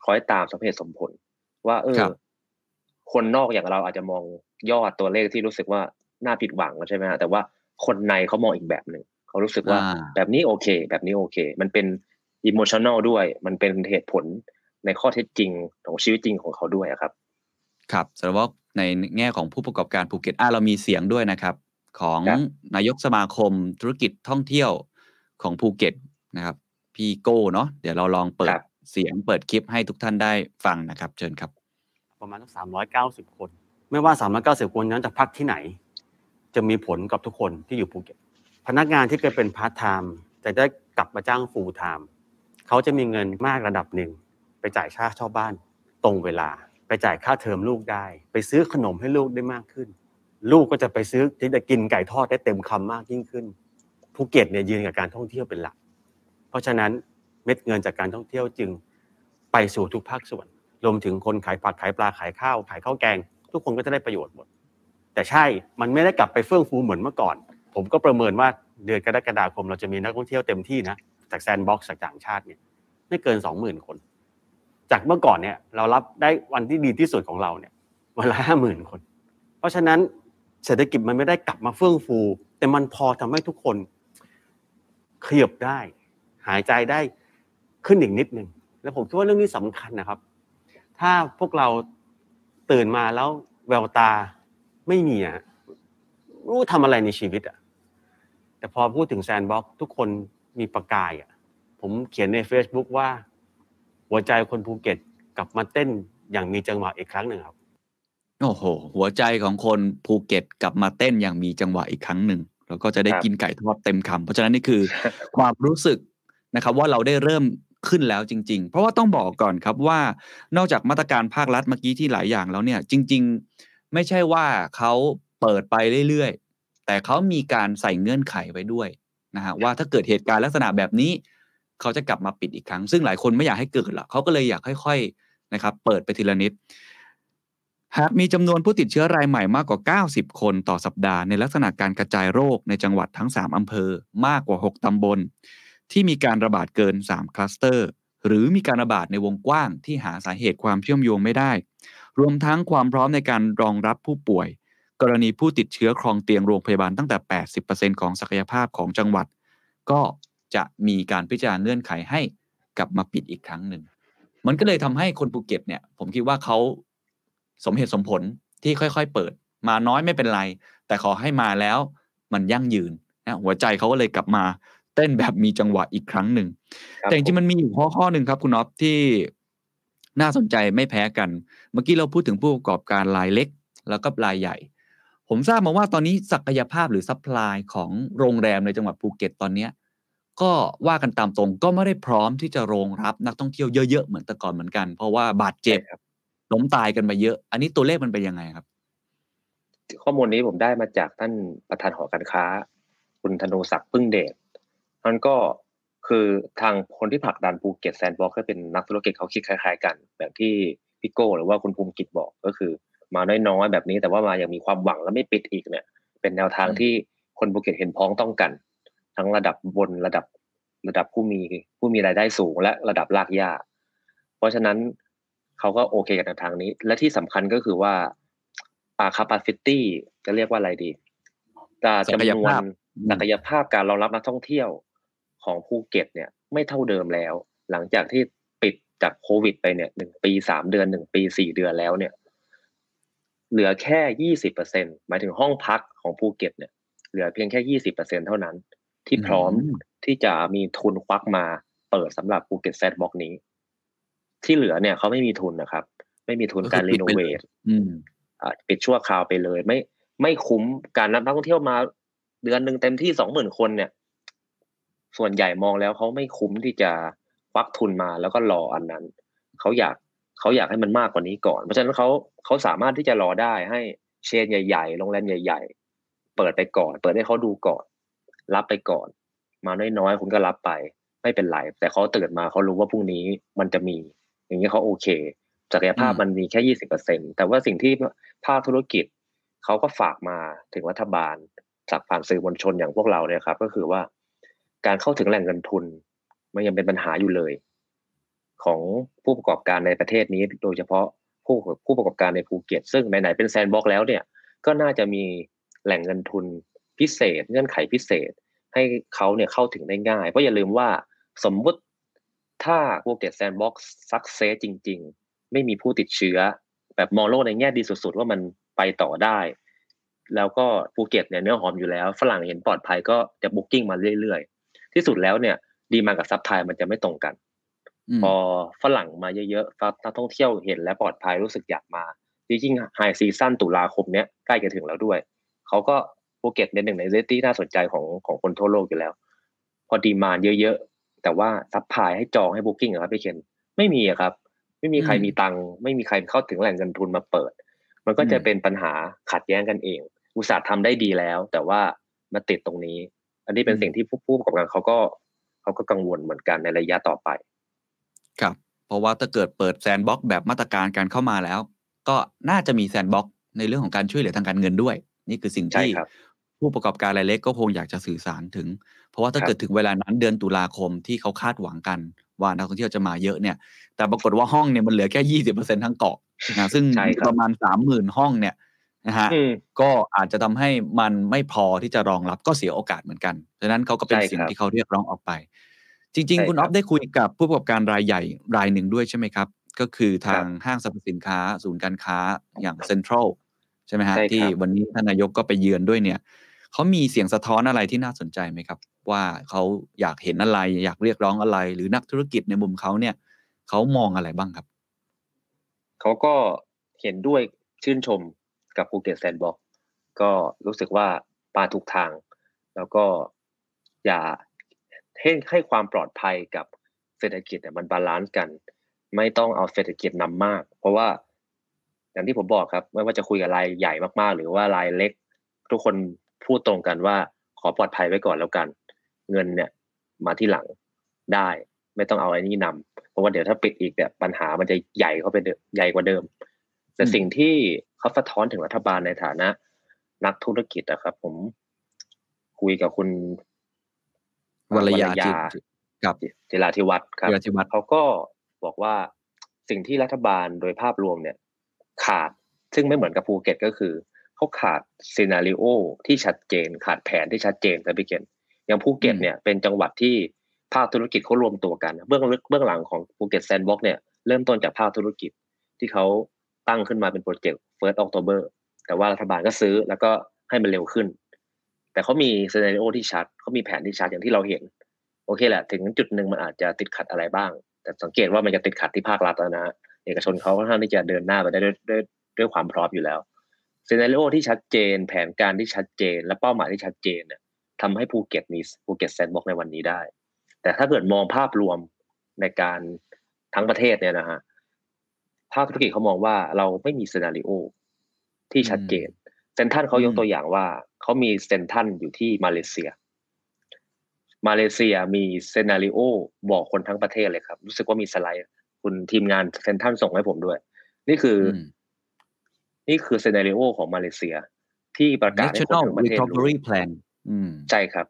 Speaker 5: คอยตามสมเหตุสมผล ว่าเออ คนนอกอย่างเราอาจจะมองยอดตัวเลขที่รู้สึกว่าน่าผิดหวังใช่ไหมฮะแต่ว่าคนในเขามองอีกแบบหนึ่งเขารู้สึกว่าแบบนี้โอเค แบบนี้โอเค มันเป็น emotional ด้วย มันเป็นเหตุผลในข้อเท็จจริงของชีวิตจริงของเขาด้วยครับ
Speaker 1: ครับแสดงว่าในแง่ของผู้ประกอบการภูเก็ตอะเรามีเสียงด้วยนะครับ ของ
Speaker 5: ครับ
Speaker 1: นายกสมาคมธุรกิจท่องเที่ยวของภูเก็ตนะครับ พี่โก้เนาะเดี๋ยวเราลองเปิดค
Speaker 5: รับ
Speaker 1: เสียงเปิดคลิปให้ทุกท่านได้ฟังนะครับ เชิญครับ
Speaker 6: ประมาณสักสามร้อยเก้าสิบคน ไม่ว่าสามร้อยเก้าสิบคนนั้นจะพักที่ไหน จะมีผลกับทุกคนที่อยู่ภูเก็ตพนักงานที่เคยเป็นพาร์ทไทม์จะได้กลับมาจ้าง full-time เขาจะมีเงินมากระดับหนึ่ง ไปจ่ายค่าเช่าบ้าน ตรงเวลา ไปจ่ายค่าเทอมลูกได้ ไปซื้อขนมให้ลูกได้มากขึ้น ลูกก็จะไปซื้อที่จะกินไก่ทอดได้เต็มคำมากยิ่งขึ้นภูเก็ตเนี่ยยืนกับการท่องเที่ยวเป็นหลัก เพราะฉะนั้น เม็ดเงินจากการท่องเที่ยวจึงไปสู่ทุกภาคส่วน รวมถึงคนขายผักขายปลาขายข้าว ขายข้าวแกง ทุกคนก็จะได้ประโยชน์หมด แต่ใช่มันไม่ได้กลับไปเฟื่องฟูเหมือนเมื่อก่อน ผมก็ประเมินว่าเดือนกรกฎาคมเราจะมีนักท่องเที่ยวเต็มที่นะจากแซนด์บ็อกซ์จากต่างชาติเนี่ยไม่เกินสองหมื่นคน จากเมื่อก่อนเนี่ยเรารับได้วันที่ดีที่สุดของเราเนี่ยวันละห้าหมื่นคน เพราะฉะนั้นเศรษฐกิจมันไม่ได้กลับมาเฟื่องฟู แต่มันพอทำให้ทุกคนขยับได้ หายใจได้ ขึ้นอีกนิดหนึ่งแล้วผมคิดว่าเรื่องนี้สำคัญนะครับ ถ้าพวกเราตื่นมาแล้วแววตาไม่มีอะไม่รู้ทำอะไรในชีวิตอะแต่พอพูดถึงแซนด์บ็อกทุกคนมีประกายอะผมเขียนใน Facebook ว่า หัวใจคนภูเก็ตกลับมาเต้นอย่างมีจังหวะอีกครั้งหนึ่งครับ
Speaker 1: โอ้โห หัวใจของคนภูเก็ตกลับมาเต้นอย่างมีจังหวะอีกครั้งหนึ่งแล้วก็จะได้
Speaker 5: ครับ
Speaker 1: กินไก่ทอดเต็มคำเพราะฉะนั้นนี่คือความรู้สึกนะครับ ว่าเราได้เริ่ม ขึ้นแล้วจริง ๆ เพราะว่าต้องบอกก่อนครับว่า นอกจากมาตรการภาครัฐเมื่อกี้ที่หลายอย่างแล้วเนี่ย จริง ๆ ไม่ใช่ว่าเขาเปิดไปเรื่อยๆ แต่เขามีการใส่เงื่อนไขไว้ด้วยนะฮะว่าถ้าเกิดเหตุการณ์ลักษณะแบบนี้ เขาจะกลับมาปิดอีกครั้ง ซึ่งหลายคนไม่อยากให้เกิดหรอกเขาก็เลยอยากค่อยๆนะครับ เปิดไปทีละนิดหากมีจำนวนผู้ติดเชื้อรายใหม่มากกว่า 90 คนต่อสัปดาห์ในลักษณะการกระจายโรคในจังหวัดทั้ง 3 อำเภอมากกว่า 6 ตำบล ที่มีการระบาดเกิน 3 คลัสเตอร์ หรือมีการระบาดในวงกว้างที่หาสาเหตุความเชื่อมโยงไม่ได้ รวมทั้งความพร้อมในการรองรับผู้ป่วย กรณีผู้ติดเชื้อครองเตียงโรงพยาบาลตั้งแต่ 80%ของศักยภาพของจังหวัด ก็จะมีการพิจารณาเงื่อนไขให้กลับมาปิดอีกครั้งหนึ่ง มันก็เลยทำให้คนภูเก็ตเนี่ย ผมคิดว่าเขาสมเหตุสมผลที่ค่อยๆ เปิด มาน้อยไม่เป็นไร แต่ขอให้มาแล้วมันยั่งยืนนะหัวใจเขาก็เลยกลับมา เต้นแบบมีจังหวะอีกครั้งหนึ่ง
Speaker 5: ครับ
Speaker 1: แต่จริงๆมันมีอยู่ข้อข้อหนึ่งครับ คุณน็อฟที่น่าสนใจไม่แพ้กัน เมื่อกี้เราพูดถึงผู้ประกอบการรายเล็ก แล้วก็รายใหญ่ ผมทราบมาว่าตอนนี้ศักยภาพหรือ supply ของโรงแรมในจังหวัดภูเก็ตตอนเนี้ยก็ว่ากันตามตรงก็ไม่ได้พร้อมที่จะรองรับนักท่องเที่ยวเยอะๆเหมือนแต่ก่อนเหมือนกัน เพราะว่าบาดเจ็บ
Speaker 5: ใช่ครับ
Speaker 1: ล้มตายกันมาเยอะ อันนี้ตัวเลขมันเป็นยังไงครับ
Speaker 5: ข้อมูลนี้ผมได้มาจากท่านประธานหอการค้า คุณธนูศักดิ์พึ่งเดช นั่นก็คือทางคนที่ผลักดันภูเก็ตแซนด์บ็อกซ์ก็เป็นนักธุรกิจเขาคิดคล้ายๆ กัน แบบที่พี่โก้หรือว่าคุณภูมิกิจบอกก็คือ มาน้อยๆแบบนี้ แต่ว่ามาอย่างมีความหวังและไม่ปิดอีกเนี่ย เป็นแนวทาง
Speaker 1: อืม
Speaker 5: ที่คนภูเก็ตเห็นพ้องต้องกัน ทั้งระดับบนระดับระดับผู้มีผู้มีรายได้สูงและระดับรากหญ้าเพราะฉะนั้นเขาก็โอเคกับแนวทางนี้ และที่สำคัญก็คือว่าอ่า capacity จะเรียกว่าอะไรดีจะ
Speaker 1: ศักยภาพ
Speaker 5: จำนว
Speaker 1: น
Speaker 5: ศักยภาพการรองรับนักท่องเที่ยว ของภูเก็ตเนี่ยไม่เท่าเดิมแล้ว หลังจากที่ปิดจากโควิดไปเนี่ยหนึ่งปีสามเดือนหนึ่งปีสี่เดือนแล้วเนี่ย เหลือแค่ยี่สิบเปอร์เซ็นต์หมายถึงห้องพักของภูเก็ตเนี่ยเหลือเพียงแค่ยี่สิบเปอร์เซ็นต์เท่านั้น ที่พร้อม
Speaker 1: อืม
Speaker 5: ที่จะมีทุนควักมาเปิดสำหรับภูเก็ตแซนด์บ็อกซ์นี้ ที่เหลือเนี่ยเขาไม่มีทุนนะครับ ไม่มีทุนการ
Speaker 1: renovate
Speaker 5: ก็
Speaker 1: คือปิดไป
Speaker 5: เล
Speaker 1: ย อืม
Speaker 5: อ่าปิดชั่วคราวไปเลย ไม่ไม่คุ้มการรับนักท่องเที่ยวมา เดือนหนึ่งเต็มที่สองหมื่นคนเนี่ย ส่วนใหญ่มองแล้วเขาไม่คุ้มที่จะควักทุนมาแล้วก็รออันนั้นเขาอยากเขาอยากให้มันมากกว่านี้ก่อน เพราะฉะนั้นเขาเขาสามารถที่จะรอได้ให้เชนใหญ่ๆโรงแรมใหญ่ ๆ เปิดไปก่อน เปิดให้เขาดูก่อน รับไปก่อน มาน้อยๆคุณก็รับไป ไม่เป็นไรแต่เขาตื่นมาเขารู้ว่าพรุ่งนี้มันจะมี อย่างนี้เขาโอเคศักยภาพ
Speaker 1: อืม
Speaker 5: มันมีแค่ยี่สิบเปอร์เซ็นแต่ว่าสิ่งที่ภาคธุรกิจเขาก็ฝากมาถึงรัฐบาลจากผ่านสื่อมวลชนอย่างพวกเราเนี่ยครับ ก็คือว่า การเข้าถึงแหล่งเงินทุนมันยังเป็นปัญหาอยู่เลย ของผู้ประกอบการในประเทศนี้ โดยเฉพาะผู้ผู้ประกอบการในภูเก็ต ซึ่งไหนๆเป็นแซนด์บ็อกซ์แล้วเนี่ยก็น่าจะมีแหล่งเงินทุนพิเศษ เงื่อนไขพิเศษ ให้เขาเนี่ยเข้าถึงได้ง่าย เพราะอย่าลืมว่าสมมุติถ้าภูเก็ตแซนด์บ็อกซ์ success จริง ๆ ไม่มีผู้ติดเชื้อ แบบมองโลกในแง่ดีสุดๆ ว่ามันไปต่อได้ แล้วก็ภูเก็ตเนี่ยเนื้อหอมอยู่แล้ว ฝรั่งเห็นปลอดภัยก็จะ booking มาเรื่อยๆ ที่สุดแล้วเนี่ย demand กับ supply มันจะไม่ตรงกัน พอฝรั่งมาเยอะๆนักท่องเที่ยวเห็นและปลอดภัยรู้สึกอยากมาจริงๆ high season ตุลาคมเนี้ยใกล้จะถึงแล้วด้วยเขาก็ภูเก็ตเป็นหนึ่งในเรตที่น่าสนใจของของคนทั่วโลกอยู่แล้ว พอ demand เยอะๆ แต่ว่า supply ให้จองให้ booking ครับพี่เคนไม่มีอะครับ ไม่มีใคร
Speaker 1: อืม
Speaker 5: มีตังค์ไม่มีใครเข้าถึงแหล่งเงินทุนมาเปิด มันก็จะ
Speaker 1: อืม
Speaker 5: เป็นปัญหาขัดแย้งกันเอง อุตสาห์ทำได้ดีแล้ว แต่ว่ามาติดตรงนี้ อันนี้เป็นสิ่งที่ผู้ผู้ประกอบการเขาก็เขาก็กังวลเหมือนกันในระยะต่อไป
Speaker 1: ครับ เพราะว่าถ้าเกิดเปิดแซนด์บ็อกซ์แบบมาตรการการเข้ามาแล้ว ก็น่าจะมีแซนด์บ็อกซ์ในเรื่องของการช่วยเหลือทางการเงินด้วย นี่คือสิ่ง
Speaker 5: ใช่
Speaker 1: ที่
Speaker 5: ครับ
Speaker 1: ผู้ประกอบการรายเล็กก็คงอยากจะสื่อสารถึง เพราะว่าถ้า
Speaker 5: ครับ
Speaker 1: เกิดถึงเวลานั้นเดือนตุลาคมที่เขาคาดหวังกัน ว่านักท่องเที่ยวจะมาเยอะเนี่ย แต่ปรากฏว่าห้องเนี่ยมันเหลือแค่ยี่สิบเปอร์เซ็นทั้งเกาะนะซึ่ง
Speaker 5: ใช่ครับ
Speaker 1: ประมาณสามหมื่นห้องเนี่ย นะฮะ
Speaker 5: อืม
Speaker 1: ก็อาจจะทำให้มันไม่พอที่จะรองรับก็เสียโอกาสเหมือนกันดังนั้นเขาก็เป็น
Speaker 5: ใช่
Speaker 1: สิ่ง
Speaker 5: ครับ
Speaker 1: ที่เขาเรียกร้องออกไป จริง
Speaker 5: ใช่
Speaker 1: ๆคุณ
Speaker 5: ค
Speaker 1: อ
Speaker 5: รั
Speaker 1: อบฟได้คุยกับผู้ประกอบการรายใหญ่รายหนึ่งด้วยใช่ไหมครับ ก็คือทางห้างสรรพสินค้า ศูนย์การค้าอย่างเซ็นทรัลใช่ไหมฮะ
Speaker 5: ใช่ครับ
Speaker 1: ที่วันนี้ท่านนายกก็ไปเยือนด้วยเนี่ยเขามีเสียงสะท้อนอะไรที่น่าสนใจไหมครับ ว่าเขาอยากเห็นอะไร อยากเรียกร้องอะไร หรือนักธุรกิจในมุมเขาเนี่ยเขามองอะไรบ้างครับ
Speaker 5: เขาก็เห็นด้วยชื่นชม กับภูเก็ตแซนด์บ็อกซ์ก็รู้สึกว่ามาถูกทาง แล้วก็อย่าให้ให้ความปลอดภัยกับเศรษฐกิจเนี่ยมัน balance กัน ไม่ต้องเอาเศรษฐกิจนำมาก เพราะว่า อย่างที่ผมบอกครับ ไม่ว่าจะคุยกับรายใหญ่มากๆ หรือว่ารายเล็ก ทุกคนพูดตรงกันว่าขอปลอดภัยไว้ก่อนแล้วกัน เงินเนี่ยมาที่หลังได้ ไม่ต้องเอาไอ้นี่นำเพราะว่าเดี๋ยวถ้าปิดอีกเนี่ยปัญหามันจะใหญ่เข้าไปใหญ่กว่าเดิม แต่สิ่งที่ เขาสะท้อนถึงรัฐบาลในฐานะ นักธุรกิจนะครับ ผมคุยกับคุณ
Speaker 1: วรยาจิตกับ
Speaker 5: จิราธิวัฒน์ครับ
Speaker 1: จิราธิวัฒน์
Speaker 5: เขาก็บอกว่าสิ่งที่รัฐบาลโดยภาพรวมเนี่ย ขาดซึ่งไม่เหมือนกับภูเก็ตก็คือเขาขาด scenario ที่ชัดเจน ขาดแผนที่ชัดเจนครับพี่เคนอย่างภูเก็ตเนี่ยเป็นจังหวัดที่ภาคธุรกิจเขารวมตัวกัน เบื้องลึกเบื้องหลังของภูเก็ตแซนด์บ็อกซ์เนี่ยเริ่มต้นจากภาคธุรกิจที่เขาตั้งขึ้นมาเป็น project First October แต่ว่ารัฐบาลก็ซื้อแล้วก็ให้มันเร็วขึ้น แต่เขามี scenario ที่ชัดเขามีแผนที่ชัดอย่างที่เราเห็น โอเคแหละ ถึงจุดหนึ่งมันอาจจะติดขัดอะไรบ้าง แต่สังเกตว่ามันจะติดขัดที่ภาครัฐแล้วนะเอกชนเขาค่อนข้างที่จะเดินหน้าไปได้ด้วยด้วยด้วยความพร้อมอยู่แล้ว scenario ที่ชัดเจน แผนการที่ชัดเจน และเป้าหมายที่ชัดเจนเนี่ยทำให้ภูเก็ตมีภูเก็ตแซนด์บ็อกซ์ในวันนี้ได้ แต่ถ้าเกิดมองภาพรวมในการทั้งประเทศเนี่ยนะฮะ ภาคธุรกิจเขามองว่าเราไม่มี scenario ที่ชัดเจนเซ็นทรัลเขายกตัวอย่างว่าเขามีเซนทรันอยู่ที่มาเลเซีย มาเลเซียมีเซนาริโอบอกคนทั้งประเทศเลยครับ รู้สึกว่ามีสไลด์ คุณทีมงานเซนทันส่งให้ผมด้วย นี่คืออ
Speaker 1: ม
Speaker 5: นี่คือเซนาริโอของมาเลเซีย ที่ประกาศให้คน
Speaker 1: National
Speaker 5: ทั้งประเทศรู้
Speaker 1: Recovery Plan อืม
Speaker 5: ใช่ครับ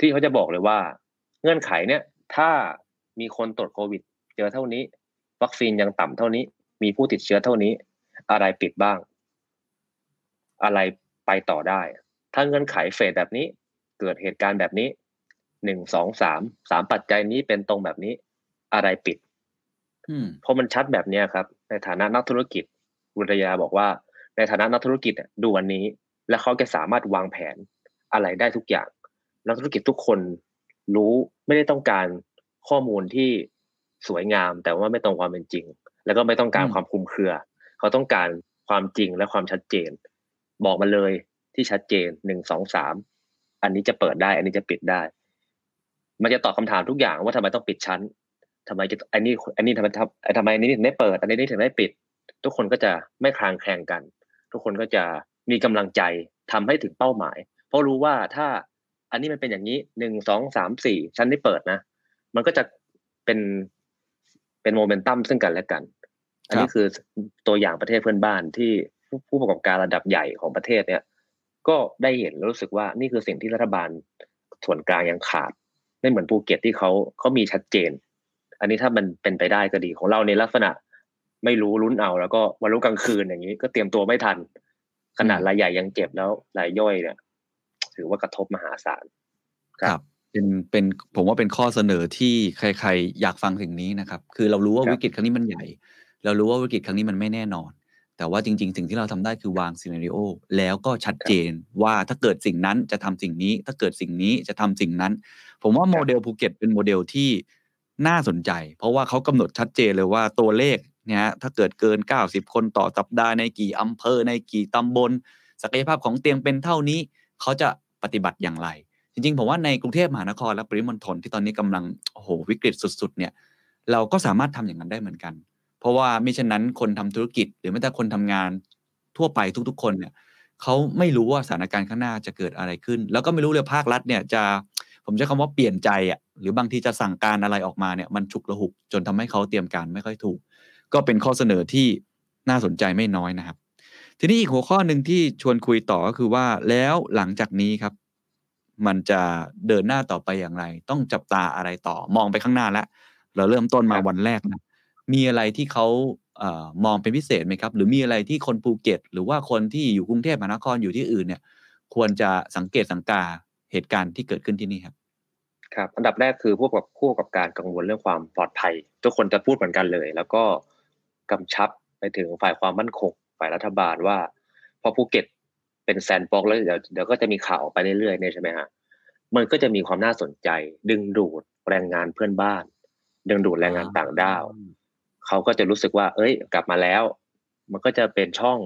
Speaker 5: ที่เขาจะบอกเลยว่า เงื่อนไขเนี่ย ถ้ามีคนตรวจโควิด เจอเท่านี้ วัคซีนยังต่ำเท่านี้ มีผู้ติดเชื้อเท่านี้ อะไรปิดบ้าง อะไรไปต่อได้ ถ้าเงื่อนไขเฟสแบบนี้ เกิดเหตุการณ์แบบนี้หนึ่งสองสามสามปัจจัยนี้เป็นตรงแบบนี้ อะไรปิด
Speaker 1: อืม
Speaker 5: พอมันชัดแบบเนี้ยครับ ในฐานะนักธุรกิจวุฒิยาบอกว่า ในฐานะนักธุรกิจเนี่ยดูอันนี้ และเขาจะสามารถวางแผนอะไรได้ทุกอย่าง นักธุรกิจทุกคนรู้ไม่ได้ต้องการข้อมูลที่ สวยงาม แต่ว่าไม่ตรงความเป็นจริง แล้วก็ไม่ต้องการ
Speaker 1: อืม
Speaker 5: ความคลุมเครือ เขาต้องการความจริงและความชัดเจน บอกมาเลยที่ชัดเจนหนึ่งสองสามอันนี้จะเปิดได้ อันนี้จะปิดได้ มันจะตอบคำถามทุกอย่างว่าทำไมต้องปิดชั้นทำไมจะอันนี้ อันนี้ทำไมทำทำไมอันนี้ถึงไม่เปิด อันนี้ถึงไม่ปิด ทุกคนก็จะไม่คลางแคลงกัน ทุกคนก็จะมีกำลังใจทำให้ถึงเป้าหมาย เพราะรู้ว่าถ้าอันนี้มันเป็นอย่างนี้หนึ่งสองสามสี่ชั้นได้เปิดนะ มันก็จะเป็น เป็นโมเมนตัมซึ่งกันและกัน อันนี้คือตัวอย่างประเทศเพื่อนบ้านที่ผู้ผู้ประกอบการระดับใหญ่ของประเทศเนี่ย ก็ได้เห็นแล้วรู้สึกว่านี่คือสิ่งที่รัฐบาลส่วนกลางยังขาด ไม่เหมือนภูเก็ตที่เขาเขามีชัดเจน อันนี้ถ้ามันเป็นไปได้ก็ดีของเราในลักษณะไม่รู้ลุ้นเอา แล้วก็วันรู้กลางคืนอย่างนี้ ก็เตรียมตัวไม่ทัน ขนาดรายใหญ่ยังเจ็บแล้วรายย่อยเนี่ย ถือว่ากระทบมหาศาล
Speaker 1: ครับ เป็นเป็นผมว่าเป็นข้อเสนอที่ใคร ๆ อยากฟังสิ่งนี้นะครับ คือเรารู้ว่า
Speaker 5: ครับ
Speaker 1: วิกฤตครั้งนี้มันใหญ่ เรารู้ว่าวิกฤตครั้งนี้มันไม่แน่นอน แต่ว่าจริง ๆ สิ่งที่เราทำได้คือวาง scenario แล้วก็ชัดเจนว่าถ้าเกิดสิ่งนั้นจะทำสิ่งนี้ ถ้าเกิดสิ่งนี้จะทำสิ่งนั้น ผมว่าโมเดลภูเก็ตเป็นโมเดลที่น่าสนใจ เพราะว่าเขากำหนดชัดเจนเลยว่าตัวเลขเนี่ยฮะถ้าเกิดเกิน 90 คนต่อสัปดาห์ในกี่อำเภอในกี่ตำบล ศักยภาพของเตียงเป็นเท่านี้ เขาจะปฏิบัติอย่างไร จริงๆ ผมว่าในกรุงเทพมหานครและปริมณฑลที่ตอนนี้กำลังโอ้โหวิกฤตสุด ๆ เนี่ยเราก็สามารถทำอย่างนั้นได้เหมือนกัน เพราะว่ามิฉะนั้นคนทำธุรกิจ หรือแม้แต่คนทำงานทั่วไปทุกๆ คนเนี่ยเขาไม่รู้ว่าสถานการณ์ข้างหน้าจะเกิดอะไรขึ้น แล้วก็ไม่รู้เลยภาครัฐเนี่ยจะผมใช้คำว่าเปลี่ยนใจอะหรือบางทีจะสั่งการอะไรออกมาเนี่ยมันฉุกละหุกจนทำให้เขาเตรียมการไม่ค่อยถูก ก็เป็นข้อเสนอที่น่าสนใจไม่น้อยนะครับ ทีนี้อีกหัวข้อหนึ่งที่ชวนคุยต่อก็คือว่าแล้วหลังจากนี้ครับ มันจะเดินหน้าต่อไปอย่างไร ต้องจับตาอะไรต่อมองไปข้างหน้าแล้วเราเริ่มต้นมา
Speaker 5: ครับ
Speaker 1: วันแรกนะมีอะไรที่เขาเอ่อมองเป็นพิเศษไหมครับ หรือมีอะไรที่คนภูเก็ต หรือว่าคนที่อยู่กรุงเทพมหานครอยู่ที่อื่นเนี่ย ควรจะสังเกตสังกาเหตุการณ์ที่เกิดขึ้นที่นี่ครับ
Speaker 5: ครับอันดับแรกคือผู้ประกอบผู้ประกอบการกังวลเรื่องความปลอดภัย ทุกคนจะพูดเหมือนกันเลย แล้วก็กำชับไปถึงฝ่ายความมั่นคงฝ่ายรัฐบาลว่า พอภูเก็ต เป็นแซนด์บ็อกซ์แล้วเดี๋ยวเดี๋ยวก็จะมีข่าวออกไปเรื่อยๆเนี่ยใช่ไหมฮะมันก็จะมีความน่าสนใจ ดึงดูดแรงงานเพื่อนบ้าน ดึงดูดแรงงานต่างด้าวเขาก็จะรู้สึกว่า เอ้ย กลับมาแล้ว มันก็จะเป็นช่อง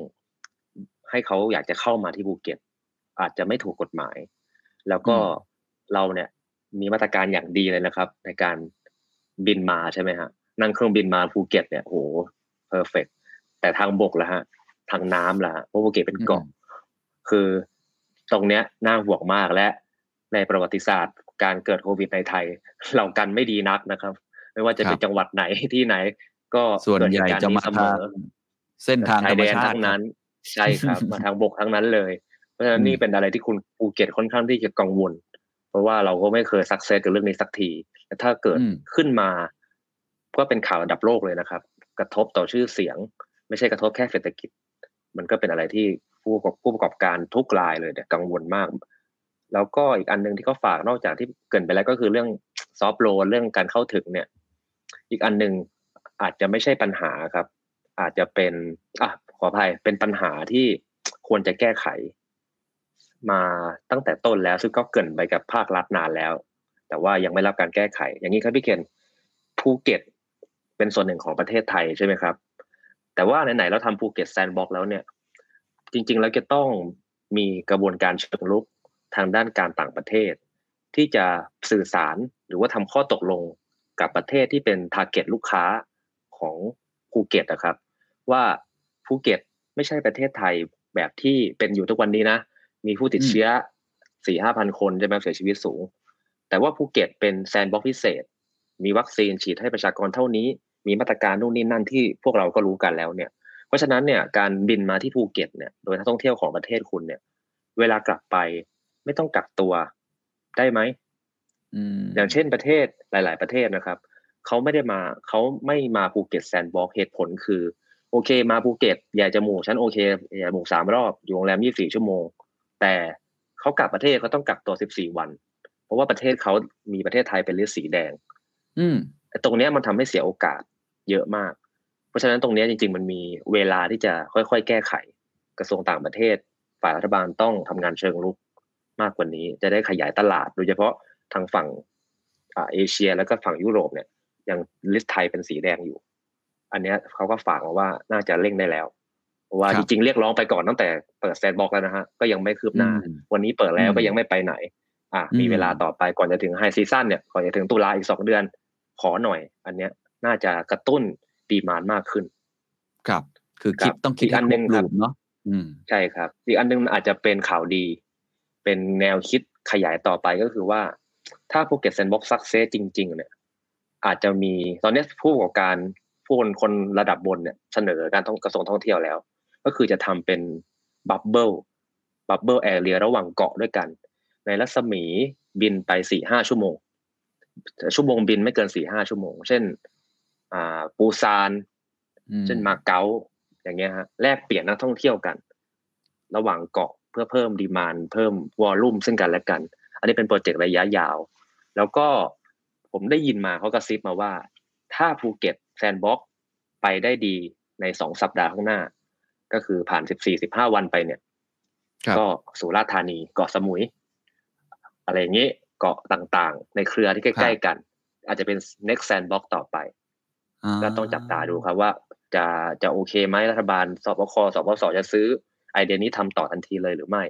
Speaker 5: ให้เขาอยากจะเข้ามาที่ภูเก็ต อาจจะไม่ถูกกฎหมาย แล้วก็
Speaker 1: อืม
Speaker 5: เราเนี่ย มีมาตรการอย่างดีเลยนะครับ ในการบินมาใช่ไหมฮะนั่งเครื่องบินมาภูเก็ตเนี่ยโห perfect แต่ทางบกแล้วฮะ ทางน้ำล่ะฮะเพราะภูเก็ตเป็นเกาะ คือตรงเนี้ยน่าห่วงมากและในประวัติศาสตร์ การเกิดโควิดในไทย เรากันไม่ดีนักนะครับ ไม่ว่าจะเป็น
Speaker 1: ครับ
Speaker 5: จังหวัดไหนที่ไหน ก็เกิด
Speaker 1: ให
Speaker 5: เห
Speaker 1: ญ่
Speaker 5: ตุการณ์นี้เสม
Speaker 1: ทางเส้นทาง
Speaker 5: ชายแดนธรรม
Speaker 1: ชาติ
Speaker 5: ทั้งนั้น ใช่ครับ มาทางบกทั้งนั้นเลย เพราะฉะนั้น
Speaker 1: อืม
Speaker 5: นี่เป็นอะไรที่คุณภูเก็ตค่อนข้างที่จะกังวล เพราะว่าเราก็ไม่เคยสักเซสกับเรื่องนี้สักทีแต่ถ้าเกิด
Speaker 1: อืม
Speaker 5: ขึ้นมา ก็เป็นข่าวระดับโลกเลยนะครับ กระทบต่อชื่อเสียง ไม่ใช่กระทบแค่เศรษฐกิจ มันก็เป็นอะไรที่ ผู้ประกอบผู้ประกอบการทุกรายเลยเนี่ยกังวลมาก แล้วก็อีกอันหนึ่งที่เขาฝากนอกจากที่เกินไปแล้วก็คือเรื่องซอฟต์โลเรื่องการเข้าถึงเนี่ย อีกอันหนึ่งอาจจะไม่ใช่ปัญหาครับ อาจจะเป็นอะขออภัยเป็นปัญหาที่ควรจะแก้ไข มาตั้งแต่ต้นแล้วซึ่งก็เกินไปกับภาครัฐนานแล้ว แต่ว่ายังไม่รับการแก้ไข อย่างนี้ครับพี่เคนภูเก็ตเป็นส่วนหนึ่งของประเทศไทยใช่ไหมครับ แต่ว่าไหนๆเราทำภูเก็ตแซนด์บ็อกซ์แล้วเนี่ย จริง ๆ แล้วจะต้องมีกระบวนการเชิงลุกทางด้านการต่างประเทศ ที่จะสื่อสารหรือว่าทำข้อตกลงกับประเทศที่เป็น target ลูกค้าของภูเก็ตนะครับ ว่าภูเก็ตไม่ใช่ประเทศไทยแบบที่เป็นอยู่ทุกวันนี้นะ มีผู้ติดเชื้อสี่ห้าพันคนใช่ไหมเสียชีวิตสูง แต่ว่าภูเก็ตเป็นแซนด์บ็อกซ์พิเศษ มีวัคซีนฉีดให้ประชากรเท่านี้ มีมาตรการนู่นนี่นั่นที่พวกเราก็รู้กันแล้วเนี่ย เพราะฉะนั้นเนี่ยการบินมาที่ภูเก็ตเนี่ยโดยนักท่องเที่ยวของประเทศคุณเนี่ย เวลากลับไปไม่ต้องกักตัวได้ไหม
Speaker 1: อืม
Speaker 5: อย่างเช่นประเทศหลาย ๆ ประเทศนะครับเขาไม่ได้มาเขาไม่มาภูเก็ตแซนด์บ็อกซ์เหตุผลคือ โอเค มาภูเก็ตอยากจะหมู่ฉันโอเคอยากหมู่สามรอบอยู่โรงแรมยี่สี่ชั่วโมง แต่เขากลับประเทศเขาต้องกักตัวสิบสี่วัน เพราะว่าประเทศเขามีประเทศไทยเป็น list สีแดง
Speaker 1: อืม
Speaker 5: ไอ้ตรงเนี้ยมันทำให้เสียโอกาสเยอะมากเพ ราะฉะนั้นตรงเนี้ยจริง ๆ มันมีเวลาที่จะค่อยๆ แก้ไข กระทรวงต่างประเทศ ฝ่ายรัฐบาลต้องทำงานเชิงรุกมากกว่านี้ จะได้ขยายตลาด โดยเฉพาะทางฝั่งอ่าเอเชียแล้วก็ฝั่งยุโรปเนี่ยยัง list ไทยเป็นสีแดงอยู่ อันเนี้ยเขาก็ฝากมาว่าน่าจะเร่งได้แล้วเพราะว่า
Speaker 1: ครับจ
Speaker 5: ริงๆเรียกร้องไปก่อนตั้งแต่เปิดแซนด์บ็อกซ์แล้วนะฮะก็ยังไม่คืบหน้า
Speaker 1: อืม
Speaker 5: วันนี้เปิดแล้ว
Speaker 1: อืม
Speaker 5: ก็ยังไม่ไปไหน อะ
Speaker 1: อืม
Speaker 5: มีเวลาต่อไปก่อนจะถึง high season เนี่ยก่อนจะถึงตุลาอีกสองเดือน ขอหน่อย อันเนี้ยน่าจะกระตุ้น demand มากขึ้น
Speaker 1: ครับ คือคิด
Speaker 5: ครับ
Speaker 1: ต้องคิด
Speaker 5: อีกอันหนึ่ง
Speaker 1: ให้
Speaker 5: ครับ
Speaker 1: รูปเนาะอืม
Speaker 5: ใช่ครับ อีกอันหนึ่งอาจจะเป็นข่าวดี เป็นแนวคิดขยายต่อไปก็คือว่า ถ้าภูเก็ตแซนด์บ็อกซ์ success จริง ๆ เนี่ย อาจจะมีตอนนี้ผู้ประกอบการผู้คนคนระดับบนเนี่ยเสนอการท่องกระทรวงท่องเที่ยวแล้ว ก็คือจะทำเป็น bubble bubble area ระหว่างเกาะด้วยกัน ในรัศมีบินไปสี่ห้าชั่วโมง ชั่วโมงบินไม่เกินสี่ห้าชั่วโมง เช่น อ่าปูซาน
Speaker 1: อืม
Speaker 5: เช่นมาเก๊าอย่างเงี้ยฮะแลกเปลี่ยนนักท่องเที่ยวกัน ระหว่างเกาะเพื่อเพิ่ม demand เพิ่ม volume ซึ่งกันและกัน อันนี้เป็น project ระยะยาว แล้วก็ผมได้ยินมาเขากระซิบมาว่า ถ้าภูเก็ตแซนด์บ็อกซ์ไปได้ดีในสองสัปดาห์ข้างหน้า ก็คือผ่านสิบสี่สิบห้าวันไปเนี่ย
Speaker 1: ครับ
Speaker 5: ก็สุราษฎร์ธานีเกาะสมุย อะไรอย่างนี้เกาะต่างๆ ในเครือที่ใกล้ ๆ กัน อาจจะเป็น next sandbox ต่อไป ก็ต้องจับตาดูครับว่าจะจะโอเคไหมรัฐบาลสบคสบสจะซื้อไอเดียนี้ทำต่อทันทีเลยหรือไม่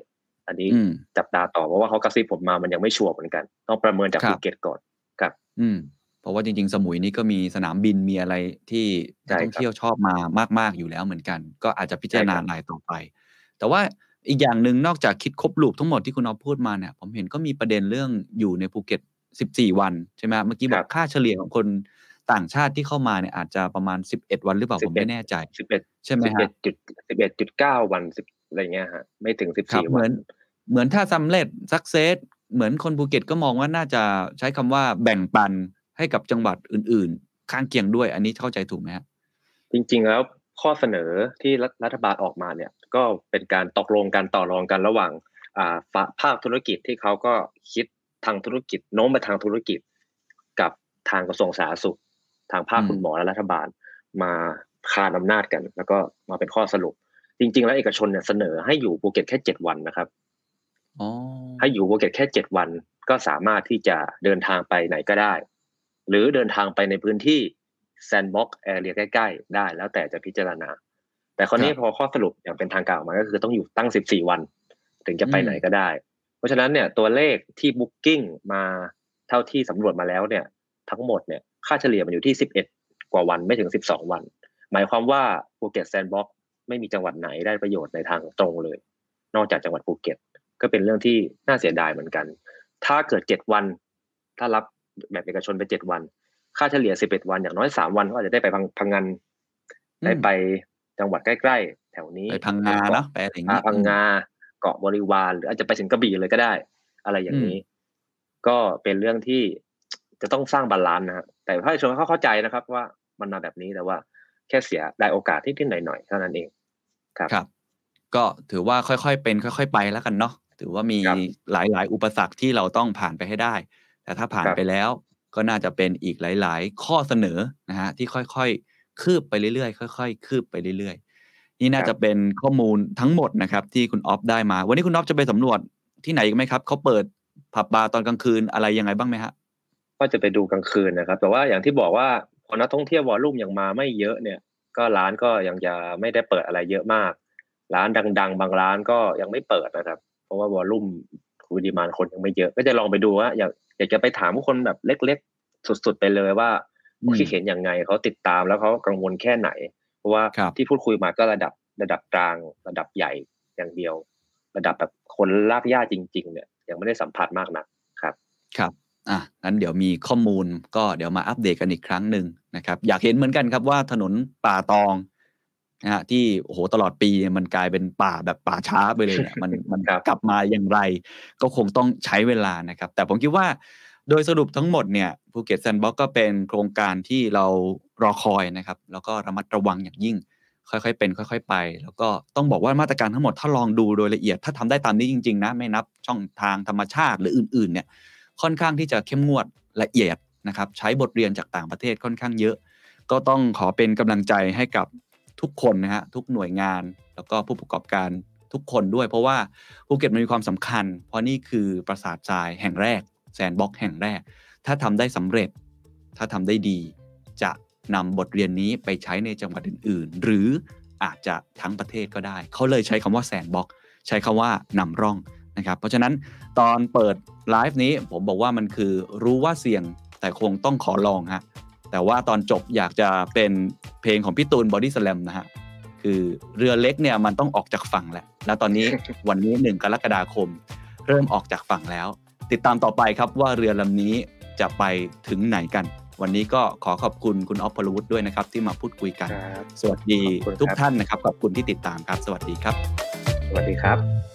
Speaker 5: อันนี้
Speaker 1: อืม
Speaker 5: จับตาต่อเพราะว่าเขากระซิบผมมามันยังไม่ชัวร์เหมือนกัน ต้องประเมินจาก
Speaker 1: ครับ
Speaker 5: ภูเก็ตก่อนครับ
Speaker 1: อืม เพราะว่าจริง ๆ สมุยนี่ก็มีสนามบินมีอะไรที่นัก
Speaker 5: ใช่
Speaker 1: ท่อง
Speaker 5: ครับ
Speaker 1: เที่ยวชอบมามาก ๆอยู่แล้วเหมือนกัน ก็อาจจะพิจารณา
Speaker 5: ใช่ครับ
Speaker 1: รายต่อไป แต่ว่าอีกอย่างหนึ่งนอกจากคิดครบลูปทั้งหมดที่คุณเอาพูดมาเนี่ย ผมเห็นก็มีประเด็นเรื่องอยู่ในภูเก็ต 14 วันใช่ไหมเมื่อกี้บอกค่าเฉลี่ยของคน ต่างชาติที่เข้ามาเนี่ยอาจจะประมาณ11วันหรือเปล่าผมไม่แน่ใจ
Speaker 5: สิบเอ็ด
Speaker 1: ใช่ไหม
Speaker 5: สิบ
Speaker 1: ฮะ
Speaker 5: เอ็ดจุดสิบเอ็ดจุดเก้าวันสิบอะไรเงี้ยฮะไม่ถึงสิบ
Speaker 1: ครับ
Speaker 5: สี่
Speaker 1: เห
Speaker 5: วั
Speaker 1: มือนนเหมือนถ้าสำเร็จสักเซสเหมือนคนภูเก็ตก็มองว่าน่าจะใช้คำว่าแบ่งปันให้กับจังหวัดอื่น ๆ ข้างเคียงด้วย อันนี้เข้าใจถูกไหมฮะ
Speaker 5: จริง ๆ แล้วข้อเสนอที่รัฐรัฐบาลออกมาเนี่ย ก็เป็นการตกลงกันต่อรองกันระหว่างอ่าฝภาคธุรกิจที่เขาก็คิดทางธุรกิจโน้มไปทางธุรกิจ กับทางกระทรวงสาธารณสุข ทางภาค
Speaker 1: อืม
Speaker 5: คุณหมอและรัฐบาล มาคานอำนาจกัน แล้วก็มาเป็นข้อสรุป จริง ๆ แล้วเอกชนเนี่ยเสนอให้อยู่ภูเก็ตแค่เจ็ดวันนะครับ
Speaker 1: อ๋อ
Speaker 5: ให้อยู่ภูเก็ตแค่เจ็ดวัน ก็สามารถที่จะเดินทางไปไหนก็ได้ หรือเดินทางไปในพื้นที่แซนด์บ็อกซ์ area ใกล้ ๆ ได้ แล้วแต่จะพิจารณา แต่คราวนี้พอข้อสรุปอย่างเป็นทางการออกมาก็คือต้องอยู่ตั้งสิบสี่วัน ถึงจะไปไหนก็ได้ เพราะฉะนั้นเนี่ยตัวเลขที่ booking มาเท่าที่สำรวจมาแล้วเนี่ย ทั้งหมดเนี่ย ค่าเฉลี่ยมันอยู่ที่สิบเอ็ดกว่าวันไม่ถึงสิบสองวัน หมายความว่าภูเก็ตแซนด์บ็อกซ์ไม่มีจังหวัดไหนได้ประโยชน์ในทางตรงเลย นอกจากจังหวัดภูเก็ต ก็เป็นเรื่องที่น่าเสียดายเหมือนกัน ถ้าเกิดเจ็ดวัน ถ้ารับแบบเอกชนไปเจ็ดวัน ค่าเฉลี่ยสิบเอ็ดวันอย่างน้อยสามวันก็อาจจะได้ไปพังพังงา
Speaker 1: อืม
Speaker 5: ได้ไปจังหวัดใกล้ๆ แถวนี้
Speaker 1: ไปพังงาเนาะไปอะไรอย่าง
Speaker 5: อ่า
Speaker 1: นี้
Speaker 5: พังงาเกาะบริวารหรืออาจจะไปถึงกระบี่เลยก็ได้ อะไรอย่างนี้ ก็เป็นเรื่องที่ จะต้องสร้าง balance นะฮะแต่ภาคเอกชนเขาเข้าใจนะครับ ว่ามันมาแบบนี้แต่ว่าแค่เสียได้โอกาสที่นิดๆหน่อยๆเท่านั้นเองครับ
Speaker 1: ครับ ก็ถือว่าค่อยๆเป็น ค่อย ๆ ไปแล้วกันเนาะถือว่ามี
Speaker 5: ครับ
Speaker 1: หลายๆ อุปสรรคที่เราต้องผ่านไปให้ได้ แต่ถ้าผ่าน
Speaker 5: ครับ
Speaker 1: ไปแล้วก็น่าจะเป็นอีกหลาย ๆ ข้อเสนอนะฮะที่ค่อยๆ คืบไปเรื่อยๆ ค่อย ๆ คืบไปเรื่อยๆ นี่น่าจะเป็นข้อมูลทั้งหมดนะครับ ที่คุณออฟได้มา วันนี้คุณออฟจะไปสำรวจที่ไหนอีกไหมครับเขาเปิดผับบาร์ตอนกลางคืนอะไรยังไงบ้างไหมฮะ
Speaker 5: ก็จะไปดูกลางคืนนะครับ แต่ว่าอย่างที่บอกว่าพอนักท่องเที่ยววอลลุ่มยังมาไม่เยอะเนี่ย ก็ร้านก็ยังจะไม่ได้เปิดอะไรเยอะมาก ร้านดัง ๆ บางร้านก็ยังไม่เปิดนะครับ เพราะว่าวอลลุ่มคูดีมานคนยังไม่เยอะ ก็จะลองไปดูว่าอยากอยากจะไปถามผู้คนแบบเล็ก ๆ สุดๆไปเลยว่า
Speaker 1: อืม
Speaker 5: คิดเห็นยังไงเขาติดตามแล้วเขากังวลแค่ไหน เพราะว่า
Speaker 1: ครับ
Speaker 5: ที่พูดคุยมาก็ระดับระดับกลางระดับใหญ่อย่างเดียว ระดับแบบคนลากย่าจริง ๆ เนี่ยยังไม่ได้สัมผัสมากนักครับ
Speaker 1: ครับ อะงั้นเดี๋ยวมีข้อมูลก็เดี๋ยวมาอัปเดตกันอีกครั้งหนึ่งนะครับ อยากเห็นเหมือนกันครับว่าถนนป่าตองนะฮะที่โอ้โหตลอดปีเนี่ยมันกลายเป็นป่าแบบป่าช้าไปเลยเนี่ยมันมัน
Speaker 5: ครับ
Speaker 1: กลับมาอย่างไร ก็คงต้องใช้เวลานะครับ แต่ผมคิดว่าโดยสรุปทั้งหมดเนี่ยภูเก็ตแซนด์บ็อกซ์ก็เป็นโครงการที่เรารอคอยนะครับ แล้วก็ระมัดระวังอย่างยิ่ง ค่อยๆ เป็น ค่อย ๆ ไป แล้วก็ต้องบอกว่ามาตรการทั้งหมดถ้าลองดูโดยละเอียด ถ้าทำได้ตามนี้จริง ๆ นะ ไม่นับช่องทางธรรมชาติหรืออื่น ๆ เนี่ย ค่อนข้างที่จะเข้มงวดละเอียดนะครับใช้บทเรียนจากต่างประเทศค่อนข้างเยอะ ก็ต้องขอเป็นกำลังใจให้กับทุกคนนะฮะทุกหน่วยงาน แล้วก็ผู้ประกอบการทุกคนด้วย เพราะว่าภูเก็ตมันมีความสำคัญ เพราะนี่คือปราสาททรายแห่งแรก sandbox แห่งแรก ถ้าทำได้สำเร็จ ถ้าทำได้ดี จะนำบทเรียนนี้ไปใช้ในจังหวัดอื่น ๆ หรืออาจจะทั้งประเทศก็ได้ เขาเลยใช้คำว่า sandboxใช้คำว่านำร่อง นะครับ เพราะฉะนั้นตอนเปิดไลฟ์นี้ผมบอกว่ามันคือรู้ว่าเสี่ยงแต่คงต้องขอลองฮะแต่ว่าตอนจบอยากจะเป็นเพลงของพี่ตูนบอดี้สแลมนะฮะคือเรือเล็กเนี่ยมันต้องออกจากฝั่งแหละแล้วตอนนี้วันนี้หนึ่งกรกฎาคม เริ่มออกจากฝั่งแล้ว ติดตามต่อไปครับว่าเรือลำนี้จะไปถึงไหนกัน วันนี้ก็ขอขอบคุณคุณออฟพลวุฒิด้วยนะครับ ที่มาพูดคุยกัน
Speaker 5: ครับ
Speaker 1: สวัสดี
Speaker 5: ขอบคุณครับ
Speaker 1: ทุกท่านนะครับขอบคุณที่ติดตามครับ สวัสดีครับ
Speaker 5: สวัสดีครับ